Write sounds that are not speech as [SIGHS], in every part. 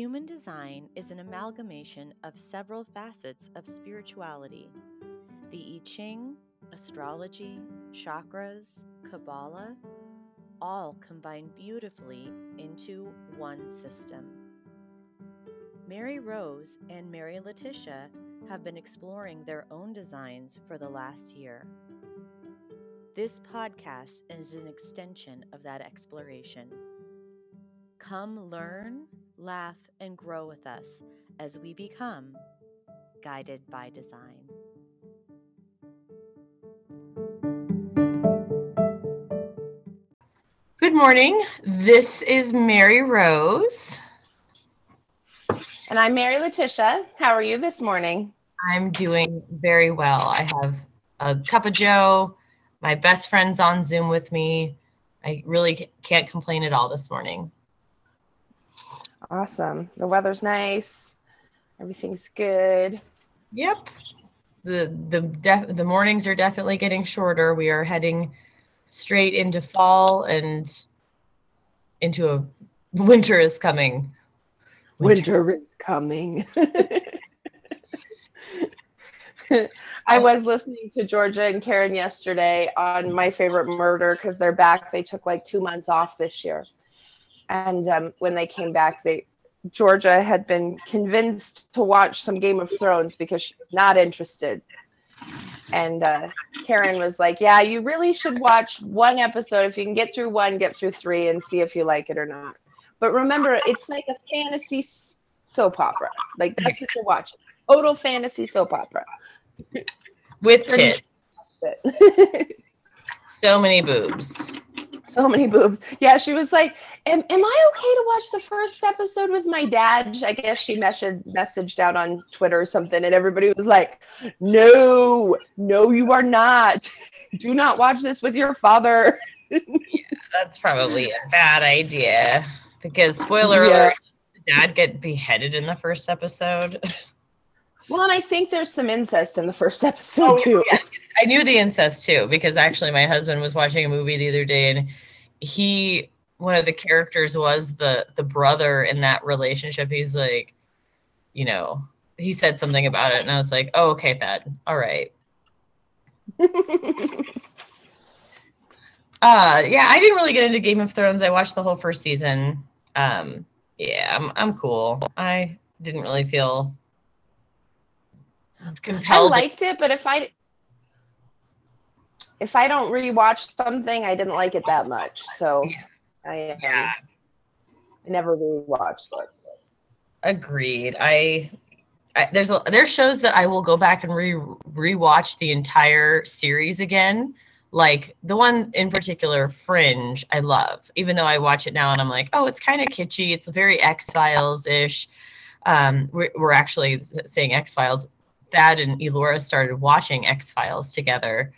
Human design is an amalgamation of several facets of spirituality the I Ching, astrology, chakras, Kabbalah, all combine beautifully into one system. Mary Rose and Mary Letitia have been exploring their own designs for the last year. This podcast is an extension of that exploration. Come learn, laugh, and grow with us as we become guided by design. Good morning. This is Mary Rose. And I'm Mary Letitia. How are you this morning? I'm doing very well. I have a cup of Joe. My best friend's on Zoom with me. I really can't complain at all this morning. Awesome. The weather's nice. Everything's good. Yep. The the def- the mornings are definitely getting shorter. We are heading straight into fall and into a [LAUGHS] winter is coming. Winter, winter is coming. [LAUGHS] I was listening to Georgia and Karen yesterday on My Favorite Murder because they're back. They took like two months off this year, and um, when they came back, they Georgia had been convinced to watch some Game of Thrones because she was not interested. And uh, Karen was like, "Yeah, you really should watch one episode. If you can get through one, get through three, and see if you like it or not." But remember, it's like a fantasy soap opera. Like that's what you're watching. Total fantasy soap opera with tits. [LAUGHS] [LAUGHS] so many boobs. So many boobs. Yeah, she was like, am, am I okay to watch the first episode with my dad? I guess she messaged messaged out on Twitter or something, and everybody was like, No, no, you are not. Do not watch this with your father. [LAUGHS] yeah, that's probably a bad idea. Because spoiler yeah. alert, dad get beheaded in the first episode. [LAUGHS] Well, and I think there's some incest in the first episode oh, too. Yeah. I knew the incest too because actually my husband was watching a movie the other day and he one of the characters was the the brother in that relationship. He's like, you know, he said something about it and I was like, "Oh, okay, that. All right." [LAUGHS] uh yeah, I didn't really get into Game of Thrones. I watched the whole first season. Um yeah, I'm I'm cool. I didn't really feel compelled. I liked it, but if I if I don't rewatch something, I didn't like it that much. So I, um, yeah. I never rewatched it. Agreed. I, I there's a, there's shows that I will go back and re rewatch the entire series again. Like the one in particular, Fringe, I love. Even though I watch it now and I'm like, oh, it's kind of kitschy. It's very X Files ish. Um, we're, we're actually saying X Files Thad and Elora started watching X Files together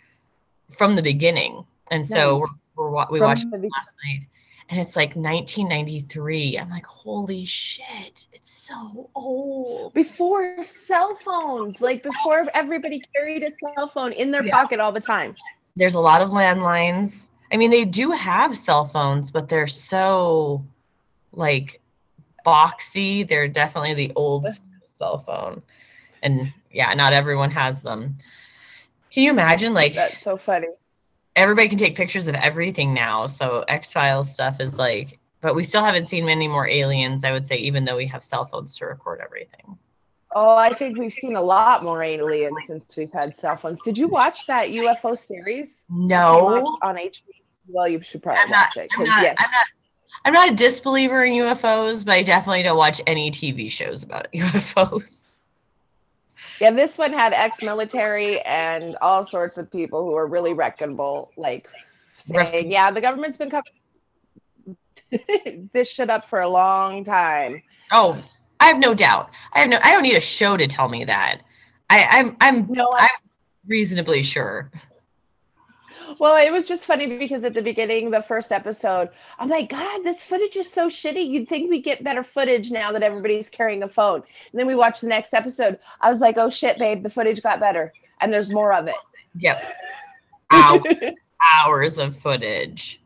from the beginning, and so we're, we're we watched last night, and it's like 1993. I'm like, holy shit, it's so old. Before cell phones, like before everybody carried a cell phone in their yeah. pocket all the time. There's a lot of landlines. I mean, they do have cell phones, but they're so like boxy. They're definitely the old cell phone. And yeah, not everyone has them. Can you imagine like that's so funny? Everybody can take pictures of everything now. So X Files stuff is like, but we still haven't seen many more aliens, I would say, even though we have cell phones to record everything. Oh, I think we've seen a lot more aliens since we've had cell phones. Did you watch that UFO series? No. On HBO. Well, you should probably not, watch it because yes. I'm not, I'm not a disbeliever in UFOs, but I definitely don't watch any TV shows about [LAUGHS] UFOs. Yeah, this one had ex-military and all sorts of people who are really reckonable, like saying, "Yeah, the government's been covering [LAUGHS] this shit up for a long time." Oh, I have no doubt. I have no. I don't need a show to tell me that. I, I'm. I'm. No, I, I'm reasonably sure. Well, it was just funny because at the beginning, the first episode, I'm like, God, this footage is so shitty. You'd think we get better footage now that everybody's carrying a phone. And then we watch the next episode. I was like, oh shit, babe, the footage got better. And there's more of it. Yep. Hours, [LAUGHS] hours of footage.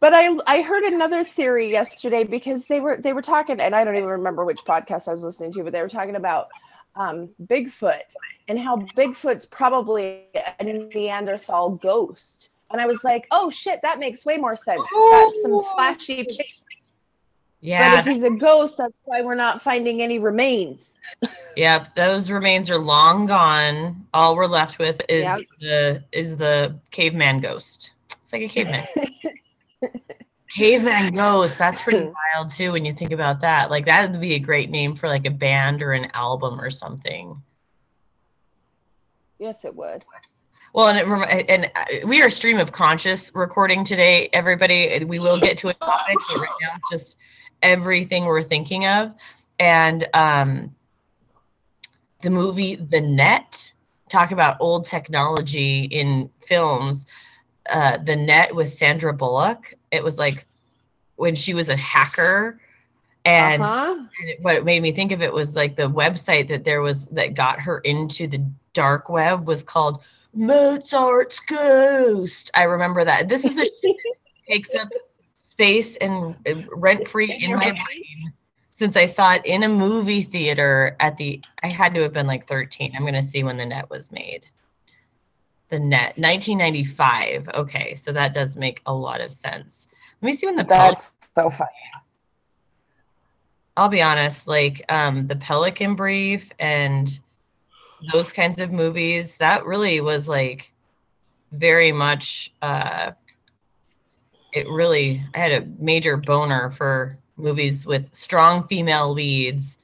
But I I heard another theory yesterday because they were they were talking and I don't even remember which podcast I was listening to, but they were talking about um, Bigfoot and how Bigfoot's probably a Neanderthal ghost. And I was like, oh shit, that makes way more sense. That's some flashy pictures. Yeah. But if he's a ghost, that's why we're not finding any remains. [LAUGHS] Yep, those remains are long gone. All we're left with is Yep. the is the caveman ghost. It's like a caveman. [LAUGHS] caveman ghost. That's pretty wild too when you think about that. Like that would be a great name for like a band or an album or something. yes, it would. Well, and it, and uh, we are stream of conscious recording today. Everybody, we will get to a topic, but right now it's just everything we're thinking of. And um, the movie The Net, talk about old technology in films. Uh, the Net with Sandra Bullock. It was like when she was a hacker, and uh-huh. and it, what made me think of it was like the website that there was that got her into the dark web was called Mozart's Ghost. I remember that. This is the shit that [LAUGHS] takes up space and rent free in my brain since I saw it in a movie theater at the. I had to have been like 13. I'm gonna see when the net was made. The net, 1995. Okay, so that does make a lot of sense. Let me see when the That's so funny. I'll be honest, like um, the Pelican Brief and those kinds of movies, that really was like very much. Uh, it really, I had a major boner for movies with strong female leads.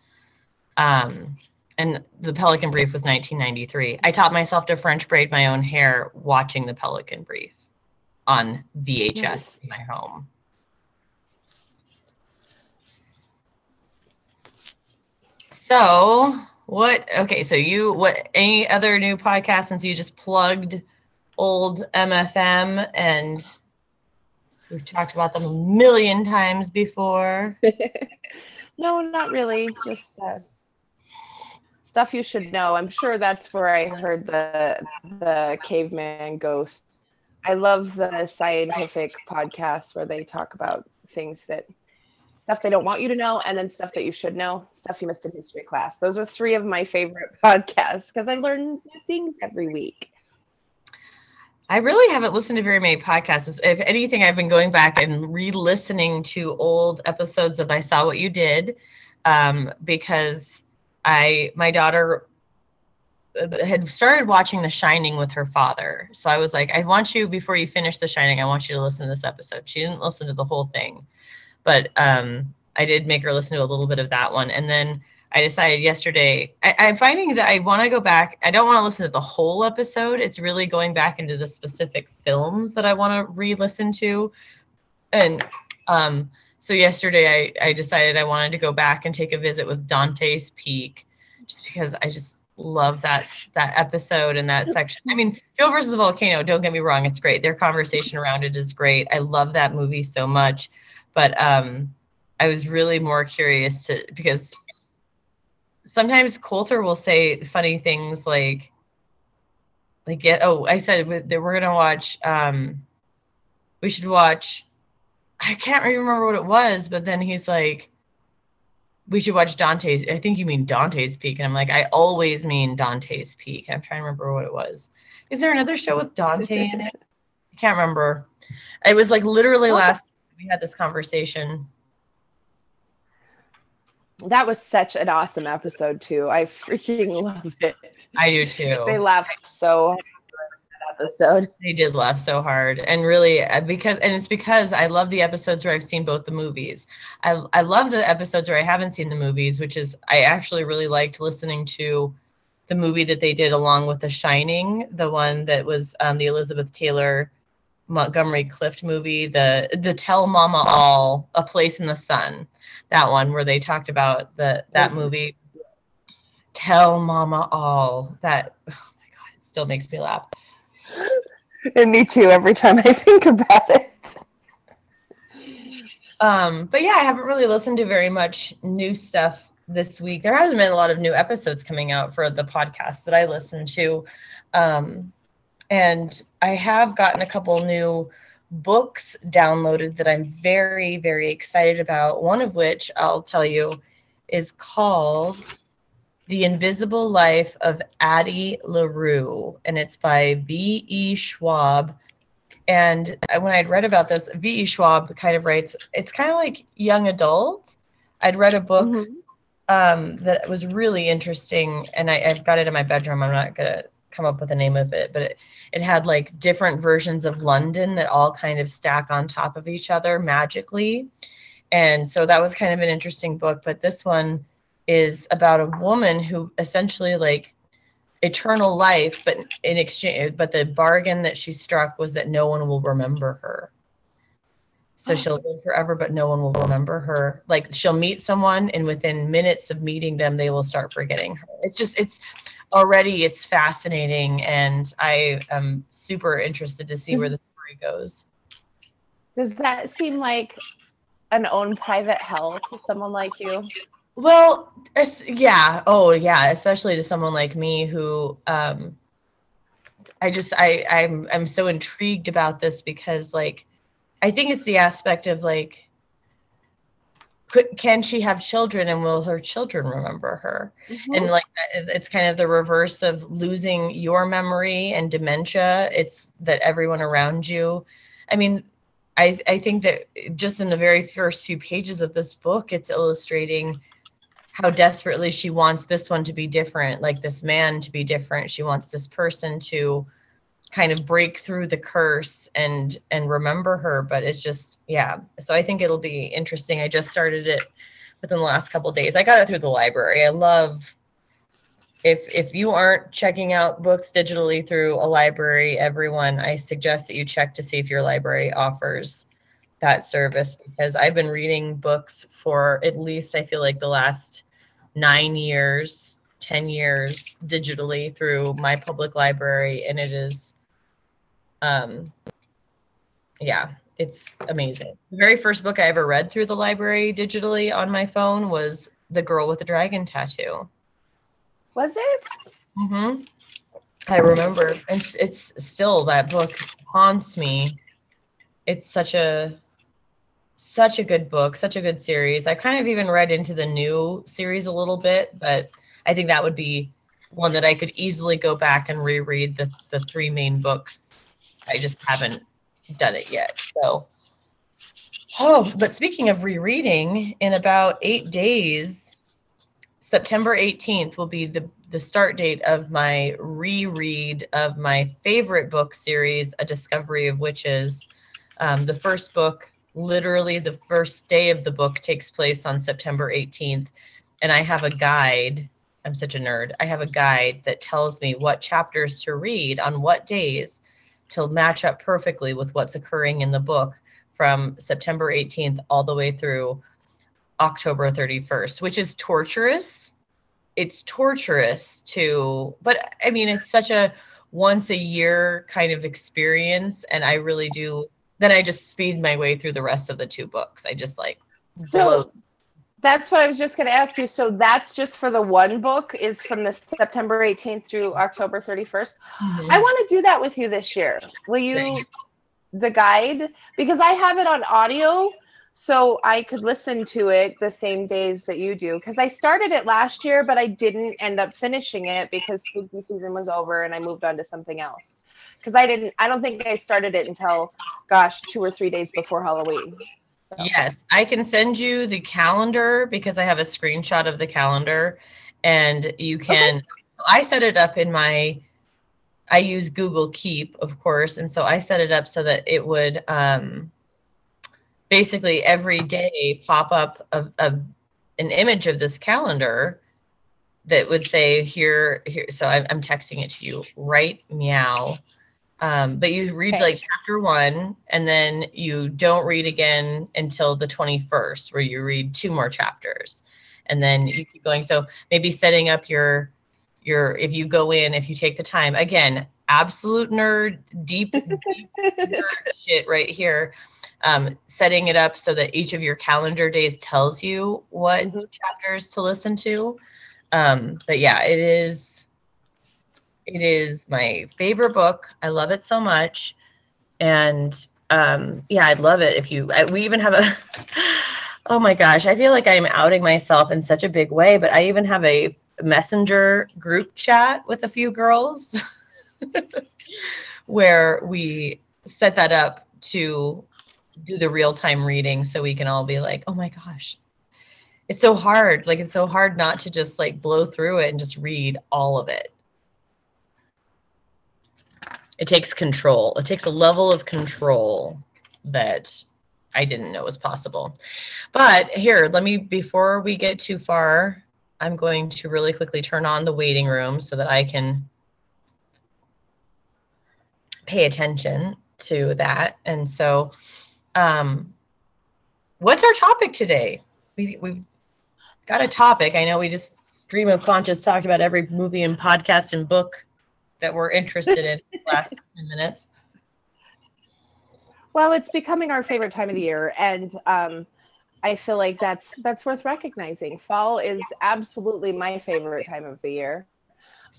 Um, and the Pelican Brief was 1993. I taught myself to French braid my own hair watching the Pelican Brief on VHS Nice. in my home. So, what? Okay, so you what? Any other new podcast since you just plugged old MFM and we've talked about them a million times before. [LAUGHS] no, not really. Just uh, stuff you should know. I'm sure that's where I heard the the caveman ghost. I love the scientific podcasts where they talk about things that stuff they don't want you to know and then stuff that you should know, stuff you missed in history class. Those are three of my favorite [LAUGHS] podcasts because I learn new things every week. I really haven't listened to very many podcasts. If anything, I've been going back and re-listening to old episodes of I Saw What You Did, um, because I my daughter uh, had started watching The Shining with her father. So I was like, I want you before you finish The Shining, I want you to listen to this episode. She didn't listen to the whole thing, but um, I did make her listen to a little bit of that one, and then. I decided yesterday. I, I'm finding that I want to go back. I don't want to listen to the whole episode. It's really going back into the specific films that I want to re-listen to. And um, so yesterday, I, I decided I wanted to go back and take a visit with Dante's Peak, just because I just love that that episode and that section. I mean, Joe versus the volcano. Don't get me wrong; it's great. Their conversation around it is great. I love that movie so much. But um, I was really more curious to because sometimes Coulter will say funny things like, like yeah, Oh, I said that we're gonna watch. Um, we should watch. I can't remember what it was, but then he's like, we should watch Dante's. I think you mean Dante's Peak, and I'm like, I always mean Dante's Peak. I'm trying to remember what it was. Is there another show with Dante in it? I can't remember. It was like literally last. We had this conversation. That was such an awesome episode too. I freaking [LAUGHS] love it. I do too. They laughed so hard in that episode. They did laugh so hard, and really uh, because, and it's because I love the episodes where I've seen both the movies. I I love the episodes where I haven't seen the movies, which is I actually really liked listening to the movie that they did along with The Shining, the one that was um, the Elizabeth Taylor Montgomery Clift movie, the the Tell Mama All, A Place in the Sun, that one where they talked about the that movie. Tell Mama All. That [SIGHS] oh my god, it still makes me laugh. [LAUGHS] And me too, every time I [LAUGHS] think about it. Um, but yeah, I haven't really listened to very much new stuff this week. There hasn't been a lot of new episodes coming out for the podcast that I listen to. Um, and I have gotten a couple new books downloaded that I'm very, very excited about. One of which I'll tell you is called The Invisible Life of Addie LaRue, and it's by V.E. Schwab. And when I'd read about this, V.E. Schwab kind of writes, it's kind of like young adult. I'd read a book mm-hmm. um, that was really interesting, and I, I've got it in my bedroom. I'm not going to come up with the name of it, but it, it had like different versions of London that all kind of stack on top of each other magically. And so that was kind of an interesting book. But this one is about a woman who essentially like eternal life, but in exchange, but the bargain that she struck was that no one will remember her. So oh. she'll live forever, but no one will remember her. Like she'll meet someone, and within minutes of meeting them, they will start forgetting her. It's just, it's already it's fascinating, and I am super interested to see does, where the story goes. Does that seem like an own private hell to someone like you? Well, yeah. Oh, yeah. Especially to someone like me who, um, I just, I, I'm, I'm so intrigued about this because, like, I think it's the aspect of like could, can she have children and will her children remember her mm-hmm. and like it's kind of the reverse of losing your memory and dementia it's that everyone around you i mean i i think that just in the very first few pages of this book it's illustrating how desperately she wants this one to be different like this man to be different. She wants this person to kind of break through the curse and and remember her but it's just yeah. So i think it'll be interesting. I just started it within the last couple days. I got it through the library. I love if if you aren't checking out books digitally through a library everyone i suggest that you check to see if your library offers that service because i've been reading books for at least i feel like the last nine years 10 years digitally through my public library and it is um, yeah, it's amazing. The very first book I ever read through the library digitally on my phone was The Girl with the Dragon Tattoo. Was it? Mm-hmm. I remember. It's it's still that book haunts me. It's such a such a good book, such a good series. I kind of even read into the new series a little bit, but I think that would be one that I could easily go back and reread the the three main books I just haven't done it yet. So, oh, but speaking of rereading, in about eight days, September 18th will be the, the start date of my reread of my favorite book series, A Discovery of Witches. Um, the first book, literally the first day of the book, takes place on September 18th. And I have a guide. I'm such a nerd. I have a guide that tells me what chapters to read on what days to match up perfectly with what's occurring in the book from September 18th all the way through October 31st, which is torturous. It's torturous to, but I mean, it's such a once a year kind of experience. And I really do, then I just speed my way through the rest of the two books. I just like, so that's what I was just going to ask you. So that's just for the one book is from the September 18th through October 31st. Mm-hmm. I want to do that with you this year. Will you, the guide? Because I have it on audio so I could listen to it the same days that you do. Because I started it last year, but I didn't end up finishing it because spooky season was over and I moved on to something else. Because I didn't, I don't think I started it until, gosh, two or three days before Halloween. Yes, I can send you the calendar because I have a screenshot of the calendar and you can okay. so I set it up in my I use Google Keep, of course, and so I set it up so that it would um basically every day pop up a, a an image of this calendar that would say here here so I'm, I'm texting it to you right meow um, but you read okay. like chapter one and then you don't read again until the 21st, where you read two more chapters. And then you keep going. So maybe setting up your your if you go in, if you take the time, again, absolute nerd, deep, deep [LAUGHS] nerd shit right here. Um, setting it up so that each of your calendar days tells you what mm-hmm. chapters to listen to. Um, but yeah, it is it is my favorite book. I love it so much. And um, yeah, I'd love it if you. I, we even have a. [LAUGHS] oh my gosh, I feel like I'm outing myself in such a big way, but I even have a messenger group chat with a few girls [LAUGHS] where we set that up to do the real time reading so we can all be like, oh my gosh, it's so hard. Like, it's so hard not to just like blow through it and just read all of it. It takes control, it takes a level of control that I didn't know was possible. But here, let me, before we get too far, I'm going to really quickly turn on the waiting room so that I can pay attention to that. And so, um, what's our topic today? We, we've got a topic. I know we just stream of conscious talked about every movie and podcast and book that we're interested in last 10 minutes. Well, it's becoming our favorite time of the year. And, um, I feel like that's that's worth recognizing. Fall is absolutely my favorite time of the year.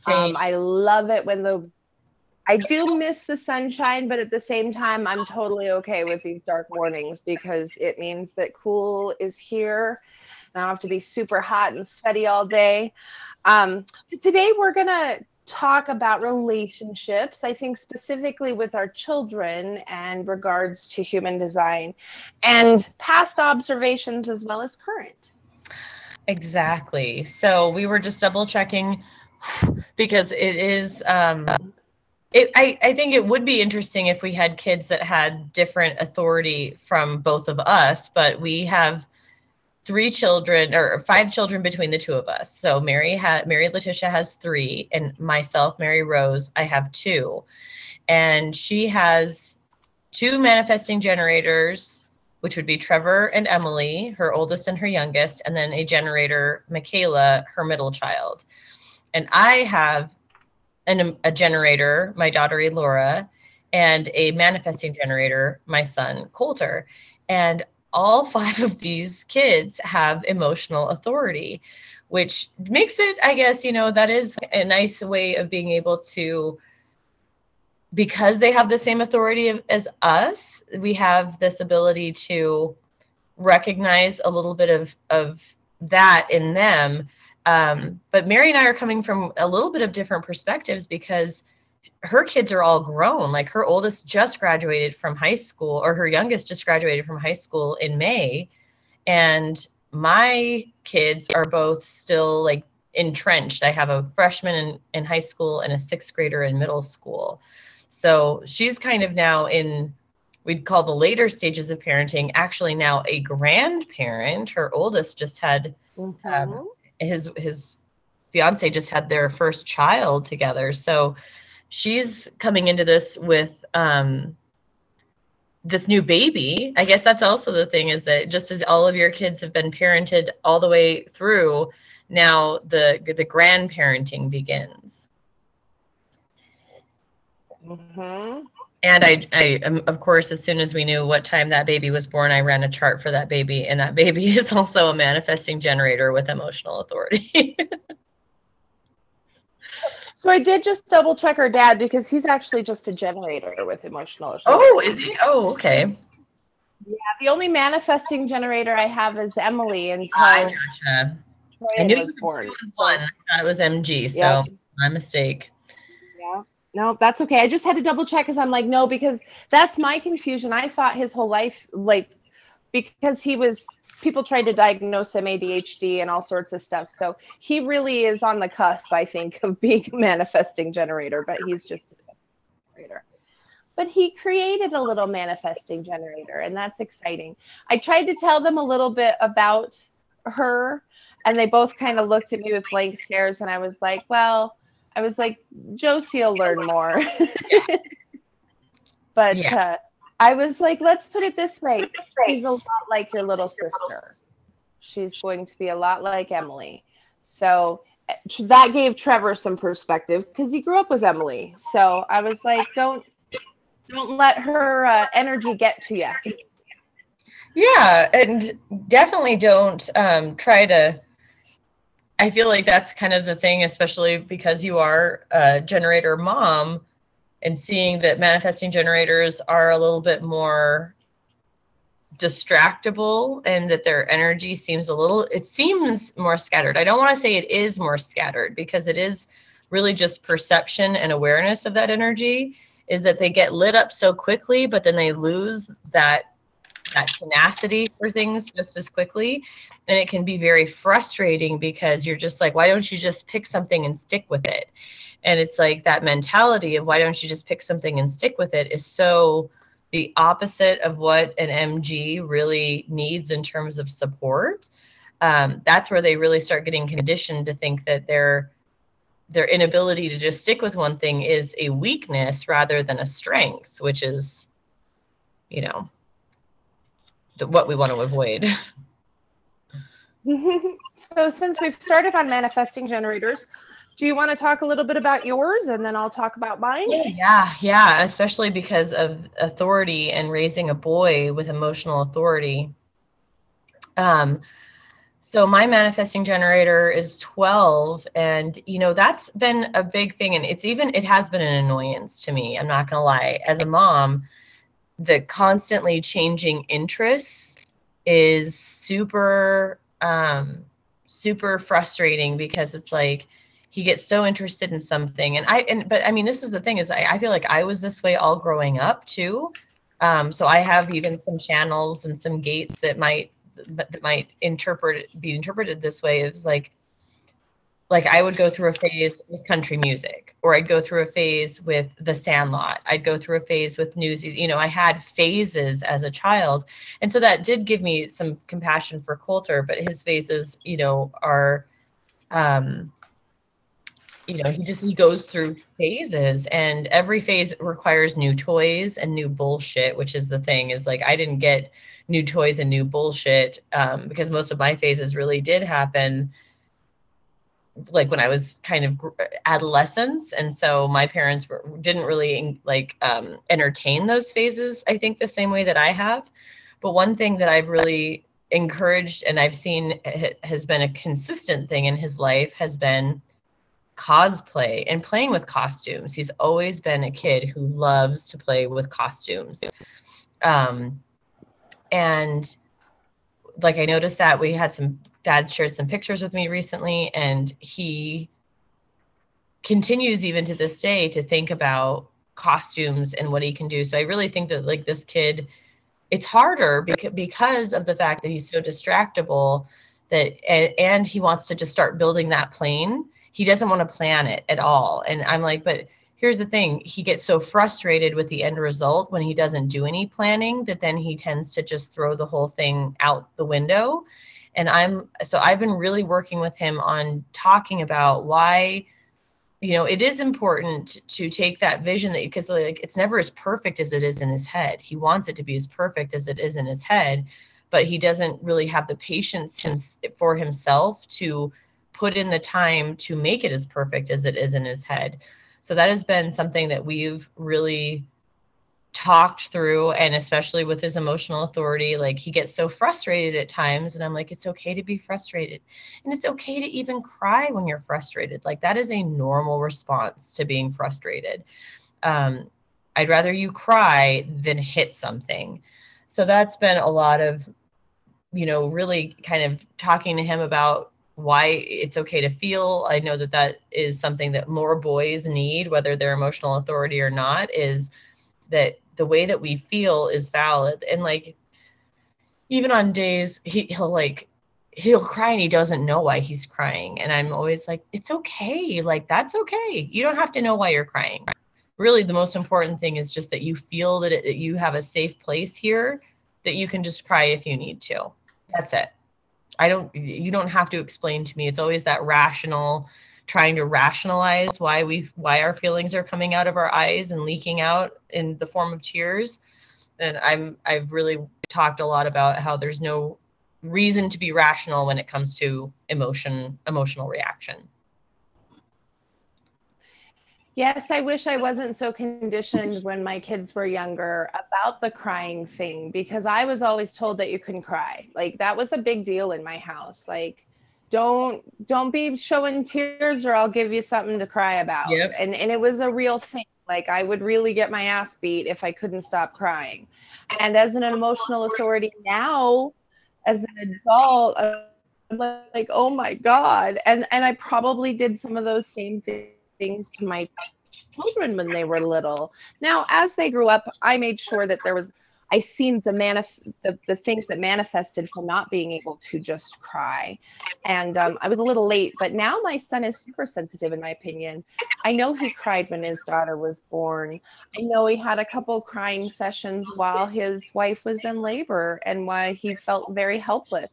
Um, I love it when the I do miss the sunshine, but at the same time, I'm totally okay with these dark mornings because it means that cool is here. And I don't have to be super hot and sweaty all day. Um, but today, we're going to talk about relationships, I think specifically with our children and regards to human design and past observations as well as current. Exactly. So we were just double checking [SIGHS] because it is um it, I, I think it would be interesting if we had kids that had different authority from both of us, but we have three children or five children between the two of us. So Mary had Mary Letitia has three, and myself, Mary Rose, I have two. And she has two manifesting generators, which would be Trevor and Emily, her oldest and her youngest, and then a generator, Michaela, her middle child. And I have an, a generator, my daughter Elora, and a manifesting generator, my son Coulter. And all [LAUGHS] five of these kids have emotional authority, which makes it, I guess, you know, that is a nice way of being able to, because they have the same authority as us, we have this ability to recognize a little bit of, of that in them um, but Mary and I are coming from a little bit of different perspectives because her kids are all grown. Like her oldest just graduated from high school, or her youngest just graduated from high school in May. And my kids are both still like entrenched. I have a freshman in, in high school and a sixth grader in middle school. So she's kind of now in, we'd call the later stages of parenting, actually now a grandparent. Her oldest just had mm-hmm. um, his his fiance just had their first child together. So she's coming into this with um this new baby. I guess that's also the thing is that just as all of your kids have been parented all the way through now the the grandparenting begins. Mm-hmm. And I, I, um, of course, as soon as we knew what time that baby was born, I ran a chart for that baby, and that baby [LAUGHS] is also a manifesting generator with emotional authority. so I did just double check her dad because he's actually just a generator with emotional authority. Oh, is he? Oh, okay. Yeah, the only manifesting generator I have is Emily until I gotcha. I knew was born. One. I thought it was MG, so my mistake no, that's okay. I just had to double check because I'm like, no, because that's my confusion. I thought his whole life, like, because he was, people tried to diagnose him ADHD and all sorts of stuff. So he really is on the cusp, I think, of [LAUGHS] being a manifesting generator, but he's just a generator. But he created a little manifesting generator, and that's exciting. I tried to tell them a little bit about her, and they both kind of looked at me with blank stares, and I was like, well, I was like, Josie will learn more. [LAUGHS] but yeah. uh, I was like, let's put it this way. She's a lot like your little sister. She's going to be a lot like Emily. So eh, that gave Trevor some perspective because he grew up with Emily. So I was like, don't don't let her uh, energy get to you. Yeah, and definitely don't um, try to I feel like that's kind of the thing, especially because you are a generator mom. and seeing that manifesting generators are a little bit more distractible and that their energy seems a little it seems more scattered i don't want to say it is more scattered because it is really just perception and awareness of that energy is that they get lit up so quickly but then they lose that that tenacity for things just as quickly. And it can be very frustrating because you're just like why don't you just pick something and stick with it? And it's like that mentality of why don't you just pick something and stick with it is so the opposite of what an mg really needs in terms of support. Um, that's where they really start getting conditioned to think that their their inability to just stick with one thing is a weakness rather than a strength which is you know the, what we want to avoid [LAUGHS] [LAUGHS] so since we've started on manifesting generators do you want to talk a little bit about yours and then I'll talk about mine? Yeah, yeah, especially because of authority and raising a boy with emotional authority. Um, so my manifesting generator is 12 and you know that's been a big thing and it's even it has been an annoyance to me. I'm not going to lie. As a mom, the constantly changing interests is super um super frustrating because it's like he gets so interested in something. And i and but i mean this is the thing is i, I feel like i was this way all growing up too. Um, so i have even some channels and some gates that might that might interpret be interpreted this way is like like i would go through a phase with country music or i'd go through a phase with the sandlot. I'd go through a phase with newsies. You know i had phases as a child. And so that did give me some compassion for coulter but his phases you know are um you know he just he goes through phases and every phase requires new toys and new bullshit which is the thing is like i didn't get new toys and new bullshit um, because most of my phases really did happen like when i was kind of adolescence and so my parents were, didn't really like um, entertain those phases i think the same way that i have but one thing that i've really encouraged and i've seen has been a consistent thing in his life has been cosplay and playing with costumes. He's always been a kid who loves to play with costumes. Um, and like I noticed that we had some dad shared some pictures with me recently, and he continues even to this day to think about costumes and what he can do. So I really think that like this kid, it's harder because because of the fact that he's so distractible that and he wants to just start building that plane he doesn't want to plan it at all. And I'm like, but here's the thing he gets so frustrated with the end result when he doesn't do any planning that then he tends to just throw the whole thing out the window. And I'm so I've been really working with him on talking about why you know it is important to take that vision that because like it's never as perfect as it is in his head he wants it to be as perfect as it is in his head but he doesn't really have the patience for himself to put in the time to make it as perfect as it is in his head. So that has been something that we've really talked through and especially with his emotional authority like he gets so frustrated at times and i'm like it's okay to be frustrated. And it's okay to even cry when you're frustrated. Like that is a normal response to being frustrated. Um, i'd rather you cry than hit something. So that's been a lot of you know really kind of talking to him about why it's okay to feel. I know that that is something that more boys need, whether they're emotional authority or not, is that the way that we feel is valid. And like, even on days he, he'll like, he'll cry and he doesn't know why he's crying. And I'm always like, it's okay. Like, that's okay. You don't have to know why you're crying. Really, the most important thing is just that you feel that, it, that you have a safe place here that you can just cry if you need to. That's it. I don't you don't have to explain to me. It's always that rational trying to rationalize why we why our feelings are coming out of our eyes and leaking out in the form of tears. And I'm I've really talked a lot about how there's no reason to be rational when it comes to emotion emotional reaction. Yes, I wish I wasn't so conditioned when my kids were younger about the crying thing because I was always told that you couldn't cry. Like that was a big deal in my house. Like don't don't be showing tears or I'll give you something to cry about. Yep. And and it was a real thing Like I would really get my ass beat if I couldn't stop crying. And as an emotional authority now, as an adult, I'm like, oh my God. And and I probably did some of those same things to my children when they were little. Now, as they grew up, I made sure that there was I seen the manif- the, the things that manifested from not being able to just cry. And um, I was a little late, but now my son is super sensitive, in my opinion. I know he cried when his daughter was born. I know he had a couple crying sessions while his wife was in labor and why he felt very helpless.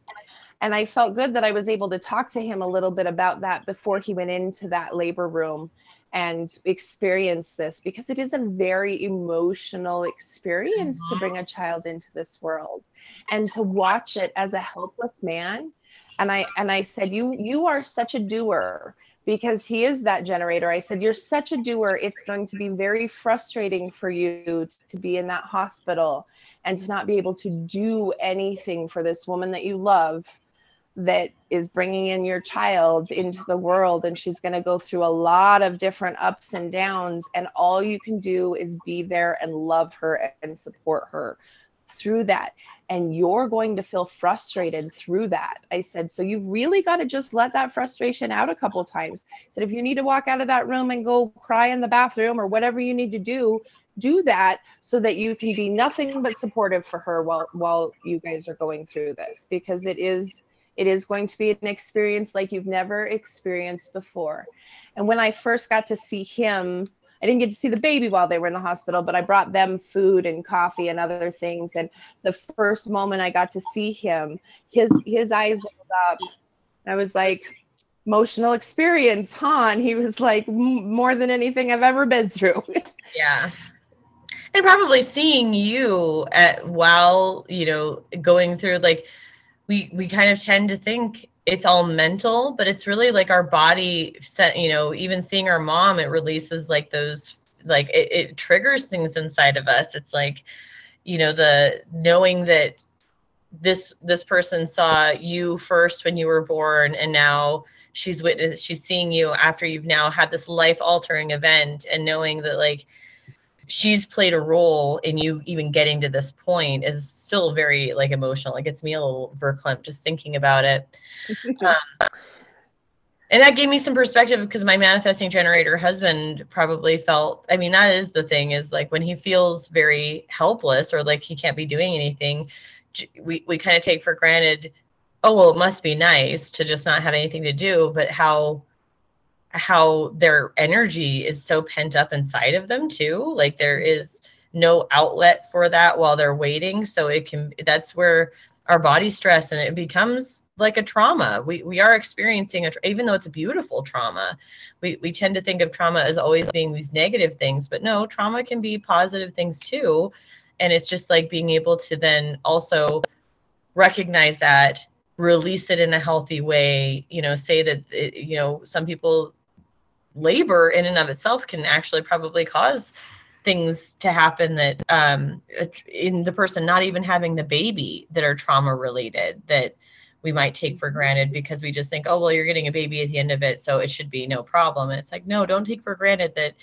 And I felt good that I was able to talk to him a little bit about that before he went into that labor room and experience this because it is a very emotional experience to bring a mm-hmm. child into this world and to watch it as a helpless man. And i and i said you you are such a doer because he is that generator. I said you're such a doer. It's going to be very frustrating for you to be in that hospital and to not be able to do anything for this woman that you love that is bringing in your child into the world and she's going to go through a lot of different ups and downs and all you can do is be there and love her and support her through that. And you're going to feel frustrated through that. I said so you really got to just let that frustration out a couple times. I said if you need to walk out of that room and go cry in the bathroom or whatever you need to do do that so that you can be nothing but supportive for her while while you guys are going through this. Because it is it is going to be an experience like you've never experienced before. And when I first got to see him, I didn't get to see the baby while they were in the hospital, but I brought them food and coffee and other things. And the first moment I got to see him, his his eyes welled up. I was like, emotional experience, huh? And he was like, more than anything I've ever been through. [LAUGHS] yeah. And probably seeing you at while, you know, going through like we we kind of tend to think it's all mental but it's really like our body set you know even seeing our mom it releases like those like it, it triggers things inside of us. It's like you know the knowing that this this person saw you first when you were born and now she's witness she's seeing you after you've now had this life altering event and knowing that like she's played a role in you even getting to this point is still very like emotional. It gets me a little verklempt just thinking about it. [LAUGHS] um, and that gave me some perspective because my manifesting generator husband probably felt i mean that is the thing is like when he feels very helpless or like he can't be doing anything we, we kind of take for granted oh well it must be nice to just not have anything to do but how how their energy is so pent up inside of them too. Like there is no outlet for that while they're waiting. So it can that's where our body stress and it becomes like a trauma. We we are experiencing a even though it's a beautiful trauma we we tend to think of trauma as always being these negative things but no trauma can be positive things too. And it's just like being able to then also recognize that release it in a healthy way you know say that it, you know some people labor in and of itself can actually probably cause things to happen that um, in the person not even having the baby that are trauma related that we might take for granted because we just think oh well you're getting a baby at the end of it so it should be no problem. And it's like no don't take for granted that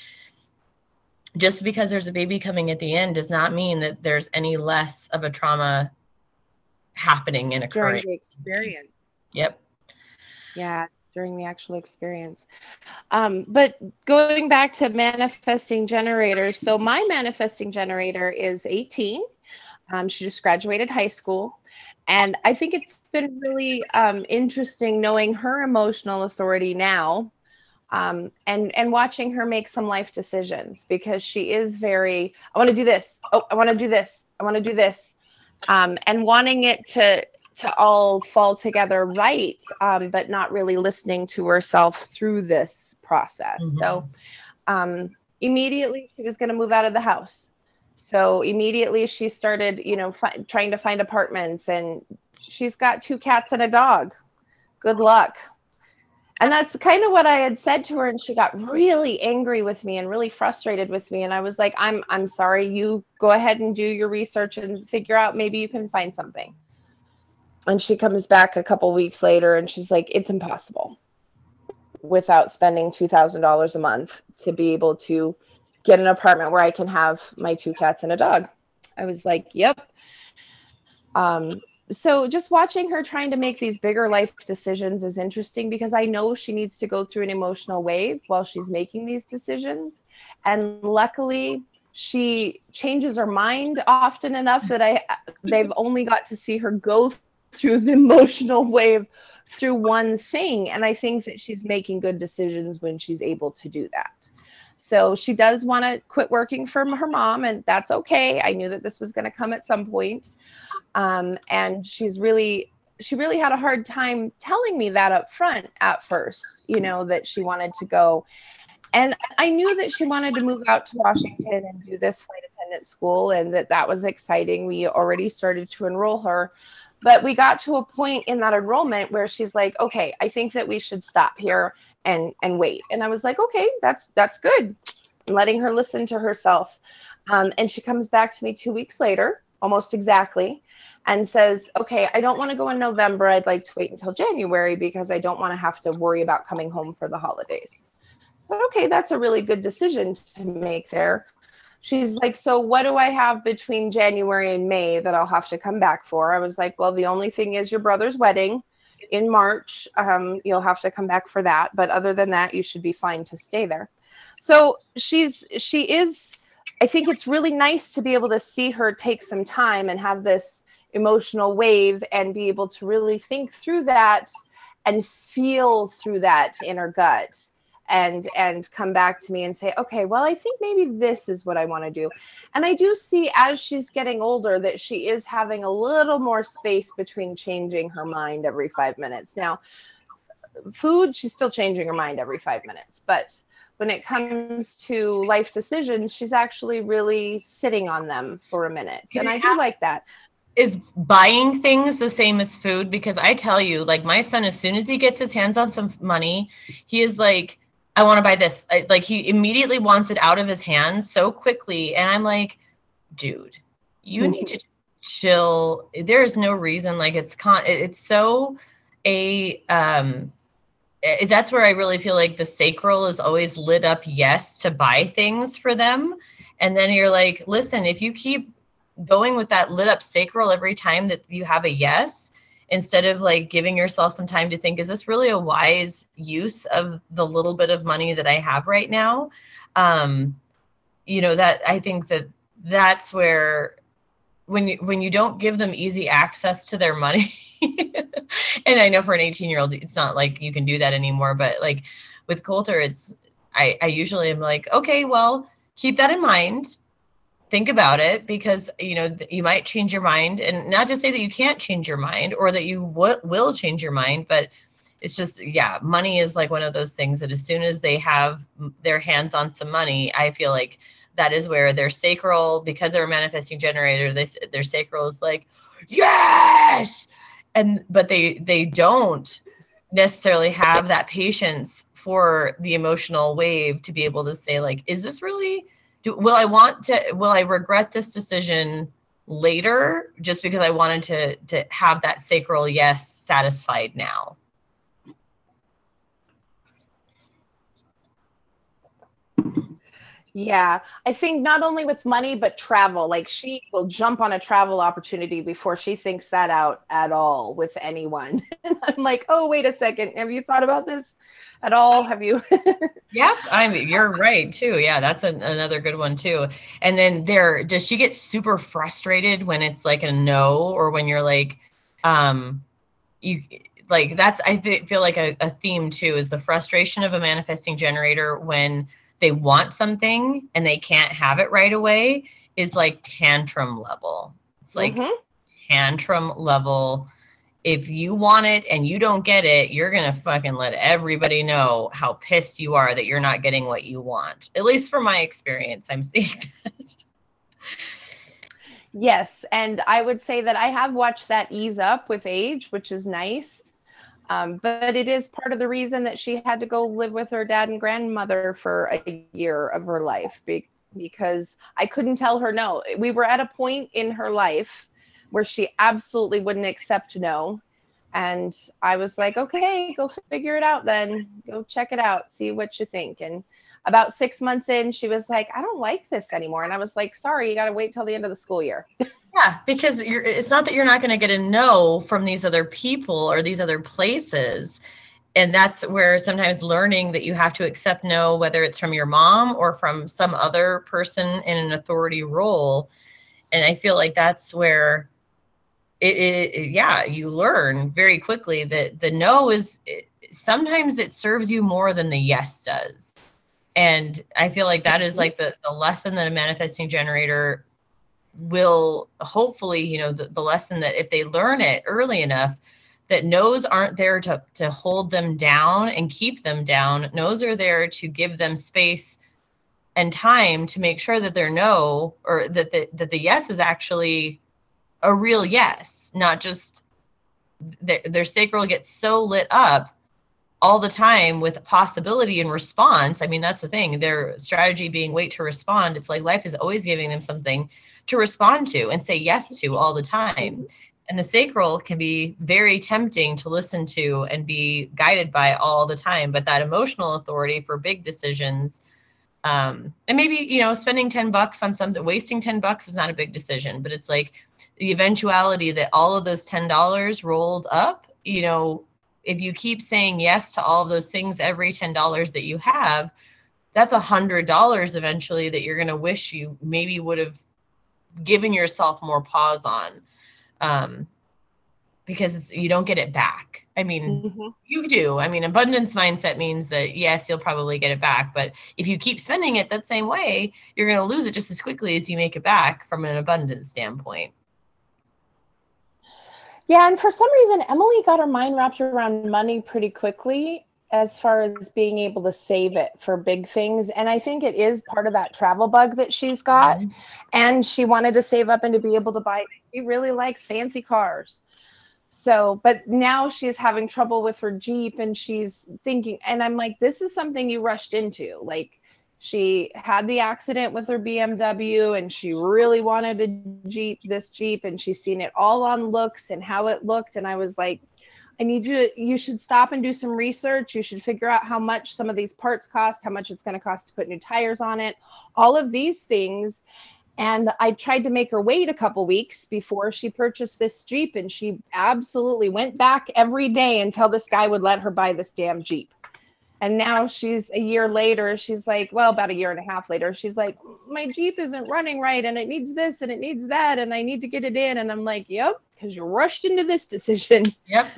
just because there's a baby coming at the end does not mean that there's any less of a trauma happening and occurring. During the experience. Yep. Yeah during the actual experience. Um, but going back to manifesting generators, so my manifesting generator is 18. Um, she just graduated high school. And I think it's been really um, interesting knowing her emotional authority now um, and and watching her make some life decisions because she is very i want to do this oh i want to do this i want to do this um, and wanting it to to all fall together right, um, but not really listening to herself through this process. Mm-hmm. So um, immediately she was going to move out of the house. So immediately she started, you know, fi- trying to find apartments, and she's got two cats and a dog. Good luck. And that's kind of what I had said to her, and she got really angry with me and really frustrated with me. And I was like, "I'm I'm sorry. You go ahead and do your research and figure out maybe you can find something." And she comes back a couple weeks later and she's like it's impossible without spending $2000 a month to be able to get an apartment where I can have my two cats and a dog. I was like, yep. Um, so just watching her trying to make these bigger life decisions is interesting because I know she needs to go through an emotional wave while she's making these decisions. And luckily, she changes her mind often enough that I they've only got to see her go through the [LAUGHS] emotional wave through one thing and I think that she's making good decisions when she's able to do that. So she does want to quit working for her mom, and that's okay. I knew that this was going to come at some point. Um, and she's really, she really had a hard time telling me that up front at first, you know, that she wanted to go. And I knew that she wanted to move out to Washington and do this flight attendant school, and that that was exciting. We already started to enroll her. But we got to a point in that enrollment where she's like, okay, I think that we should stop here and and wait. And i was like okay that's that's good. Letting her listen to herself. Um, and she comes back to me two weeks later almost exactly and says okay i don't want to go in november. I'd like to wait until january because i don't want to have to worry about coming home for the holidays. Said, okay that's a really good decision to make there she's like so what do i have between january and may that i'll have to come back for i was like well the only thing is your brother's wedding in March. Um, you'll have to come back for that, but other than that, you should be fine to stay there. So she's she is. I think it's really nice to be able to see her take some time and have this emotional wave and be able to really think through that and feel through that in her gut and and come back to me and say okay well i think maybe this is what i want to do. And i do see as she's getting older that she is having a little more space between changing her mind every 5 minutes. Now food she's still changing her mind every 5 minutes but when it comes to life decisions she's actually really sitting on them for a minute. And i do like that. Is buying things the same as food? Because i tell you like my son as soon as he gets his hands on some money he is like I want to buy this. I, like he immediately wants it out of his hands so quickly. And I'm like, dude, you need to chill. There's no reason. Like it's con, it's so a, um, it, that's where I really feel like the sacral is always lit up. Yes, to buy things for them. And then you're like, listen, if you keep going with that lit up sacral every time that you have a yes, instead of like giving yourself some time to think is this really a wise use of the little bit of money that i have right now? Um you know that i think that that's where when you when you don't give them easy access to their money [LAUGHS] and i know for an 18 year old it's not like you can do that anymore but like with coulter it's i i usually am like okay well keep that in mind think about it because you know you might change your mind and not to say that you can't change your mind or that you w- will change your mind but it's just yeah money is like one of those things that as soon as they have their hands on some money i feel like that is where their sacral because they're a manifesting generator they, their sacral is like yes! And but they they don't necessarily have that patience for the emotional wave to be able to say like is this really do will I want to will I regret this decision later just because I wanted to to have that sacral yes satisfied now? Yeah, I think not only with money but travel. Like she will jump on a travel opportunity before she thinks that out at all with anyone. [LAUGHS] I'm like, "Oh, wait a second. Have you thought about this at all? Have you?" [LAUGHS] yeah, I mean, you're right too. Yeah, that's an, another good one too. And then there, does she get super frustrated when it's like a no, or when you're like, um, you like that's I th- feel like a, a theme too is the frustration of a manifesting generator when they want something and they can't have it right away is like tantrum level. It's like mm-hmm. tantrum level. If you want it and you don't get it, you're going to fucking let everybody know how pissed you are that you're not getting what you want. At least from my experience, I'm seeing [LAUGHS] that. Yes. And I would say that I have watched that ease up with age, which is nice. Um, but it is part of the reason that she had to go live with her dad and grandmother for a year of her life be- because I couldn't tell her no. We were at a point in her life where she absolutely wouldn't accept no. And I was like, okay, go figure it out then. Go check it out, see what you think. And about six months in, she was like, I don't like this anymore. And I was like, sorry, you got to wait till the end of the school year. [LAUGHS] yeah, because it's not that you're not going to get a no from these other people or these other places. And that's where sometimes learning that you have to accept no, whether it's from your mom or from some other person in an authority role. And I feel like that's where it, it yeah, you learn very quickly that the no is sometimes it serves you more than the yes does and i feel like that is mm-hmm. like the, the lesson that a manifesting generator will hopefully you know the, the lesson that if they learn it early enough that no's aren't there to, to hold them down and keep them down no's are there to give them space and time to make sure that their no or that the, that the yes is actually a real yes not just their, their sacral gets so lit up all the time with possibility and response. I mean, that's the thing. Their strategy being wait to respond. It's like life is always giving them something to respond to and say yes to all the time. And the sacral can be very tempting to listen to and be guided by all the time. But that emotional authority for big decisions, um, and maybe you know, spending ten bucks on something, wasting ten bucks is not a big decision, but it's like the eventuality that all of those ten dollars rolled up, you know, if you keep saying yes to all of those things every $10 that you have that's a hundred dollars eventually that you're going to wish you maybe would have given yourself more pause on um, because you don't get it back. I mean mm-hmm. you do. I mean abundance mindset means that yes you'll probably get it back but if you keep spending it that same way you're going to lose it just as quickly as you make it back from an abundance standpoint. Yeah, and for some reason, Emily got her mind wrapped around money pretty quickly as far as being able to save it for big things. And I think it is part of that travel bug that she's got. Mm-hmm. And she wanted to save up and to be able to buy, she really likes fancy cars. So, but now she's having trouble with her Jeep and she's thinking, and I'm like, this is something you rushed into. Like, she had the accident with her BMW and she really wanted a Jeep, this Jeep, and she's seen it all on looks and how it looked. And I was like, I need you to, you should stop and do some research. You should figure out how much some of these parts cost, how much it's going to cost to put new tires on it, all of these things. And I tried to make her wait a couple weeks before she purchased this Jeep. And she absolutely went back every day until this guy would let her buy this damn Jeep. And now she's a year later, she's like, well, about a year and a half later, she's like, my Jeep isn't running right and it needs this and it needs that and I need to get it in. And I'm like, yep, because you rushed into this decision. Yep.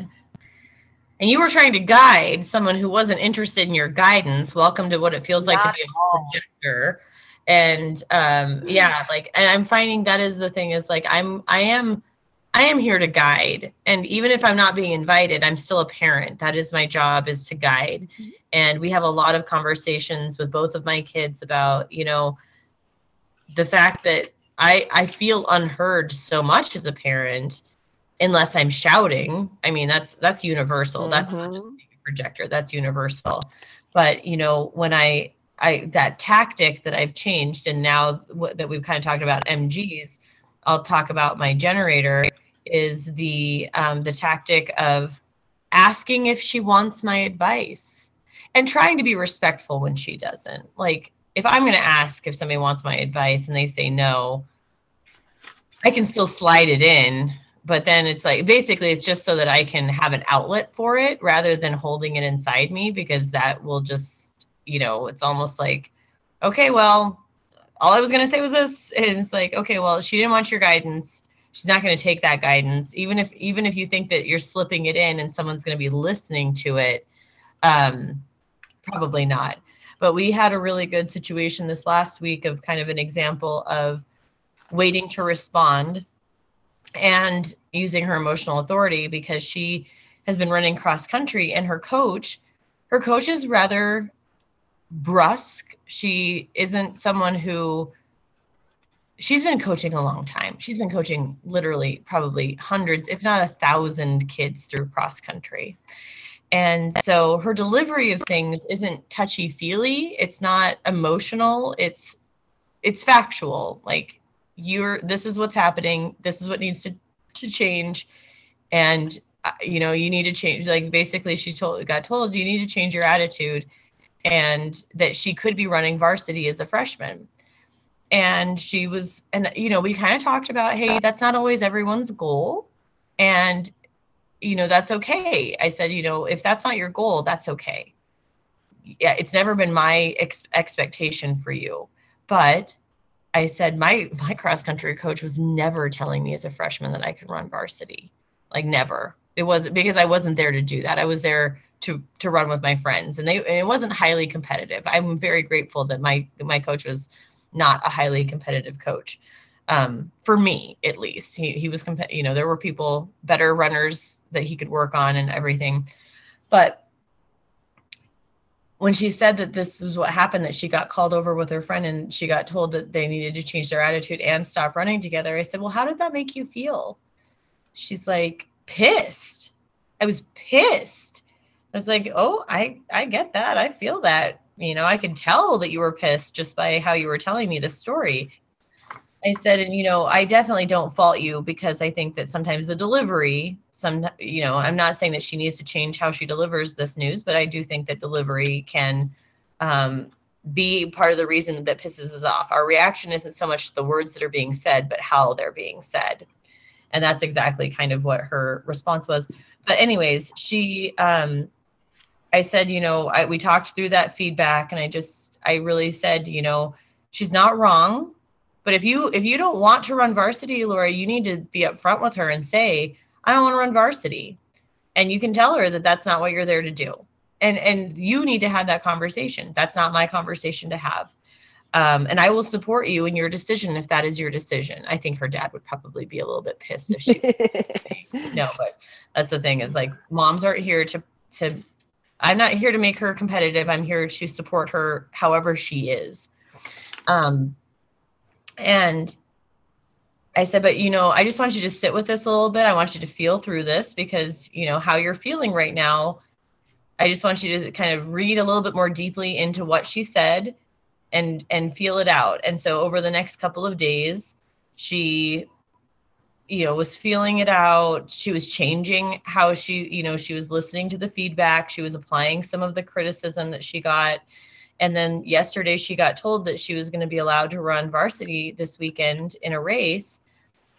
And you were trying to guide someone who wasn't interested in your guidance. Welcome to what it feels like Not to be a projector. And um, yeah, like, and I'm finding that is the thing is like, I'm, I am I am here to guide. And even if I'm not being invited, I'm still a parent. That is my job is to guide. Mm-hmm. And we have a lot of conversations with both of my kids about, you know, the fact that I I feel unheard so much as a parent unless I'm shouting. I mean, that's that's universal. Mm-hmm. That's not just a projector. That's universal. But, you know, when I I that tactic that I've changed and now w- that we've kind of talked about MGs, I'll talk about my generator is the um, the tactic of asking if she wants my advice and trying to be respectful when she doesn't. Like if I'm going to ask if somebody wants my advice and they say no, I can still slide it in, but then it's like basically it's just so that I can have an outlet for it rather than holding it inside me because that will just, you know, it's almost like okay, well, all I was going to say was this. [LAUGHS] And it's like okay, well, she didn't want your guidance. She's not going to take that guidance. Even if even if you think that you're slipping it in and someone's going to be listening to it um probably not. But we had a really good situation this last week of kind of an example of waiting to respond and using her emotional authority because she has been running cross country and her coach her coach is rather brusque she isn't someone who she's been coaching a long time. She's been coaching literally probably hundreds, if not a thousand kids through cross country. And so her delivery of things isn't touchy feely. It's not emotional. It's it's factual. Like you're this is what's happening. This is what needs to to change. And uh, you know, you need to change like basically she told got told you need to change your attitude and that she could be running varsity as a freshman. And she was and you know we kind of talked about hey that's not always everyone's goal. And you know that's okay. I said you know if that's not your goal that's okay. Yeah it's never been my ex- expectation for you. But i said my my cross country coach was never telling me as a freshman that i could run varsity. Like never. It wasn't because i wasn't there to do that. I was there to to run with my friends. And they and it wasn't highly competitive. I'm very grateful that my my coach was not a highly competitive coach. Um, for me at least. He he was comp- you know there were people better runners that he could work on and everything, but when she said that this was what happened that she got called over with her friend and she got told that they needed to change their attitude and stop running together i said well how did that make you feel? She's like pissed. I was pissed. I was like oh i i get that. I feel that. You know i could tell that you were pissed just by how you were telling me this story I said, and you know, I definitely don't fault you because I think that sometimes the delivery, some, you know, I'm not saying that she needs to change how she delivers this news, but I do think that delivery can um, be part of the reason that pisses us off. Our reaction isn't so much the words that are being said, but how they're being said. And that's exactly kind of what her response was. But, anyways, she, um, I said, you know, I, we talked through that feedback, and I just, I really said, you know, she's not wrong but if you if you don't want to run varsity, Elora, you need to be upfront with her and say, I don't want to run varsity. And you can tell her that that's not what you're there to do. And and you need to have that conversation. That's not my conversation to have. Um, and I will support you in your decision if that is your decision. I think her dad would probably be a little bit pissed if she [LAUGHS] no, but that's the thing is like moms aren't here to to I'm not here to make her competitive. I'm here to support her however she is. Um, and I said, but you know, I just want you to sit with this a little bit. I want you to feel through this because, you know, how you're feeling right now. I just want you to kind of read a little bit more deeply into what she said and and feel it out. And so over the next couple of days, she you know was feeling it out she was changing how she you know she was listening to the feedback she was applying some of the criticism that she got and then yesterday she got told that she was going to be allowed to run varsity this weekend in a race.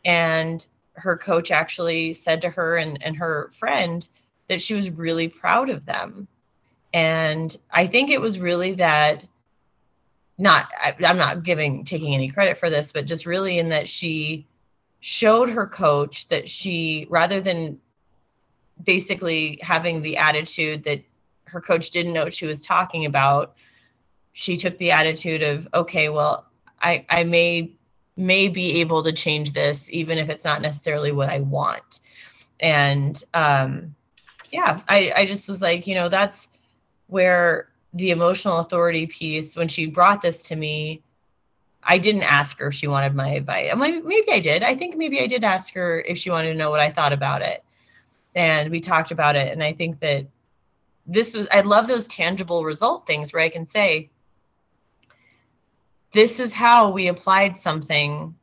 And her coach actually said to her and, and her friend that she was really proud of them. And I think it was really that not I, am not giving taking any credit for this, but just really in that she showed her coach that she rather than basically having the attitude that her coach didn't know what she was talking about she took the attitude of okay well i i may may be able to change this even if it's not necessarily what i want. And um yeah i i just was like you know that's where the emotional authority piece when she brought this to me i didn't ask her if she wanted my advice. Maybe i did. I think maybe i did ask her if she wanted to know what i thought about it. And we talked about it. And i think that this was i love those tangible result things where i can say this is how we applied something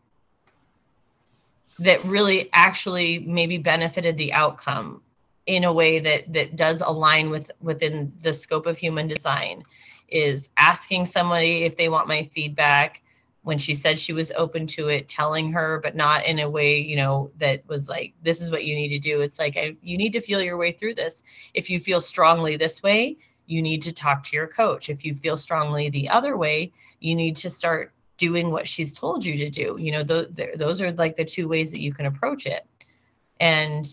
that really actually maybe benefited the outcome in a way that that does align with within the scope of human design is asking somebody if they want my feedback when she said she was open to it telling her but not in a way you know that was like this is what you need to do. It's like I, you need to feel your way through this. If you feel strongly this way you need to talk to your coach. If you feel strongly the other way you need to start doing what she's told you to do. You know th- th- those are like the two ways that you can approach it. And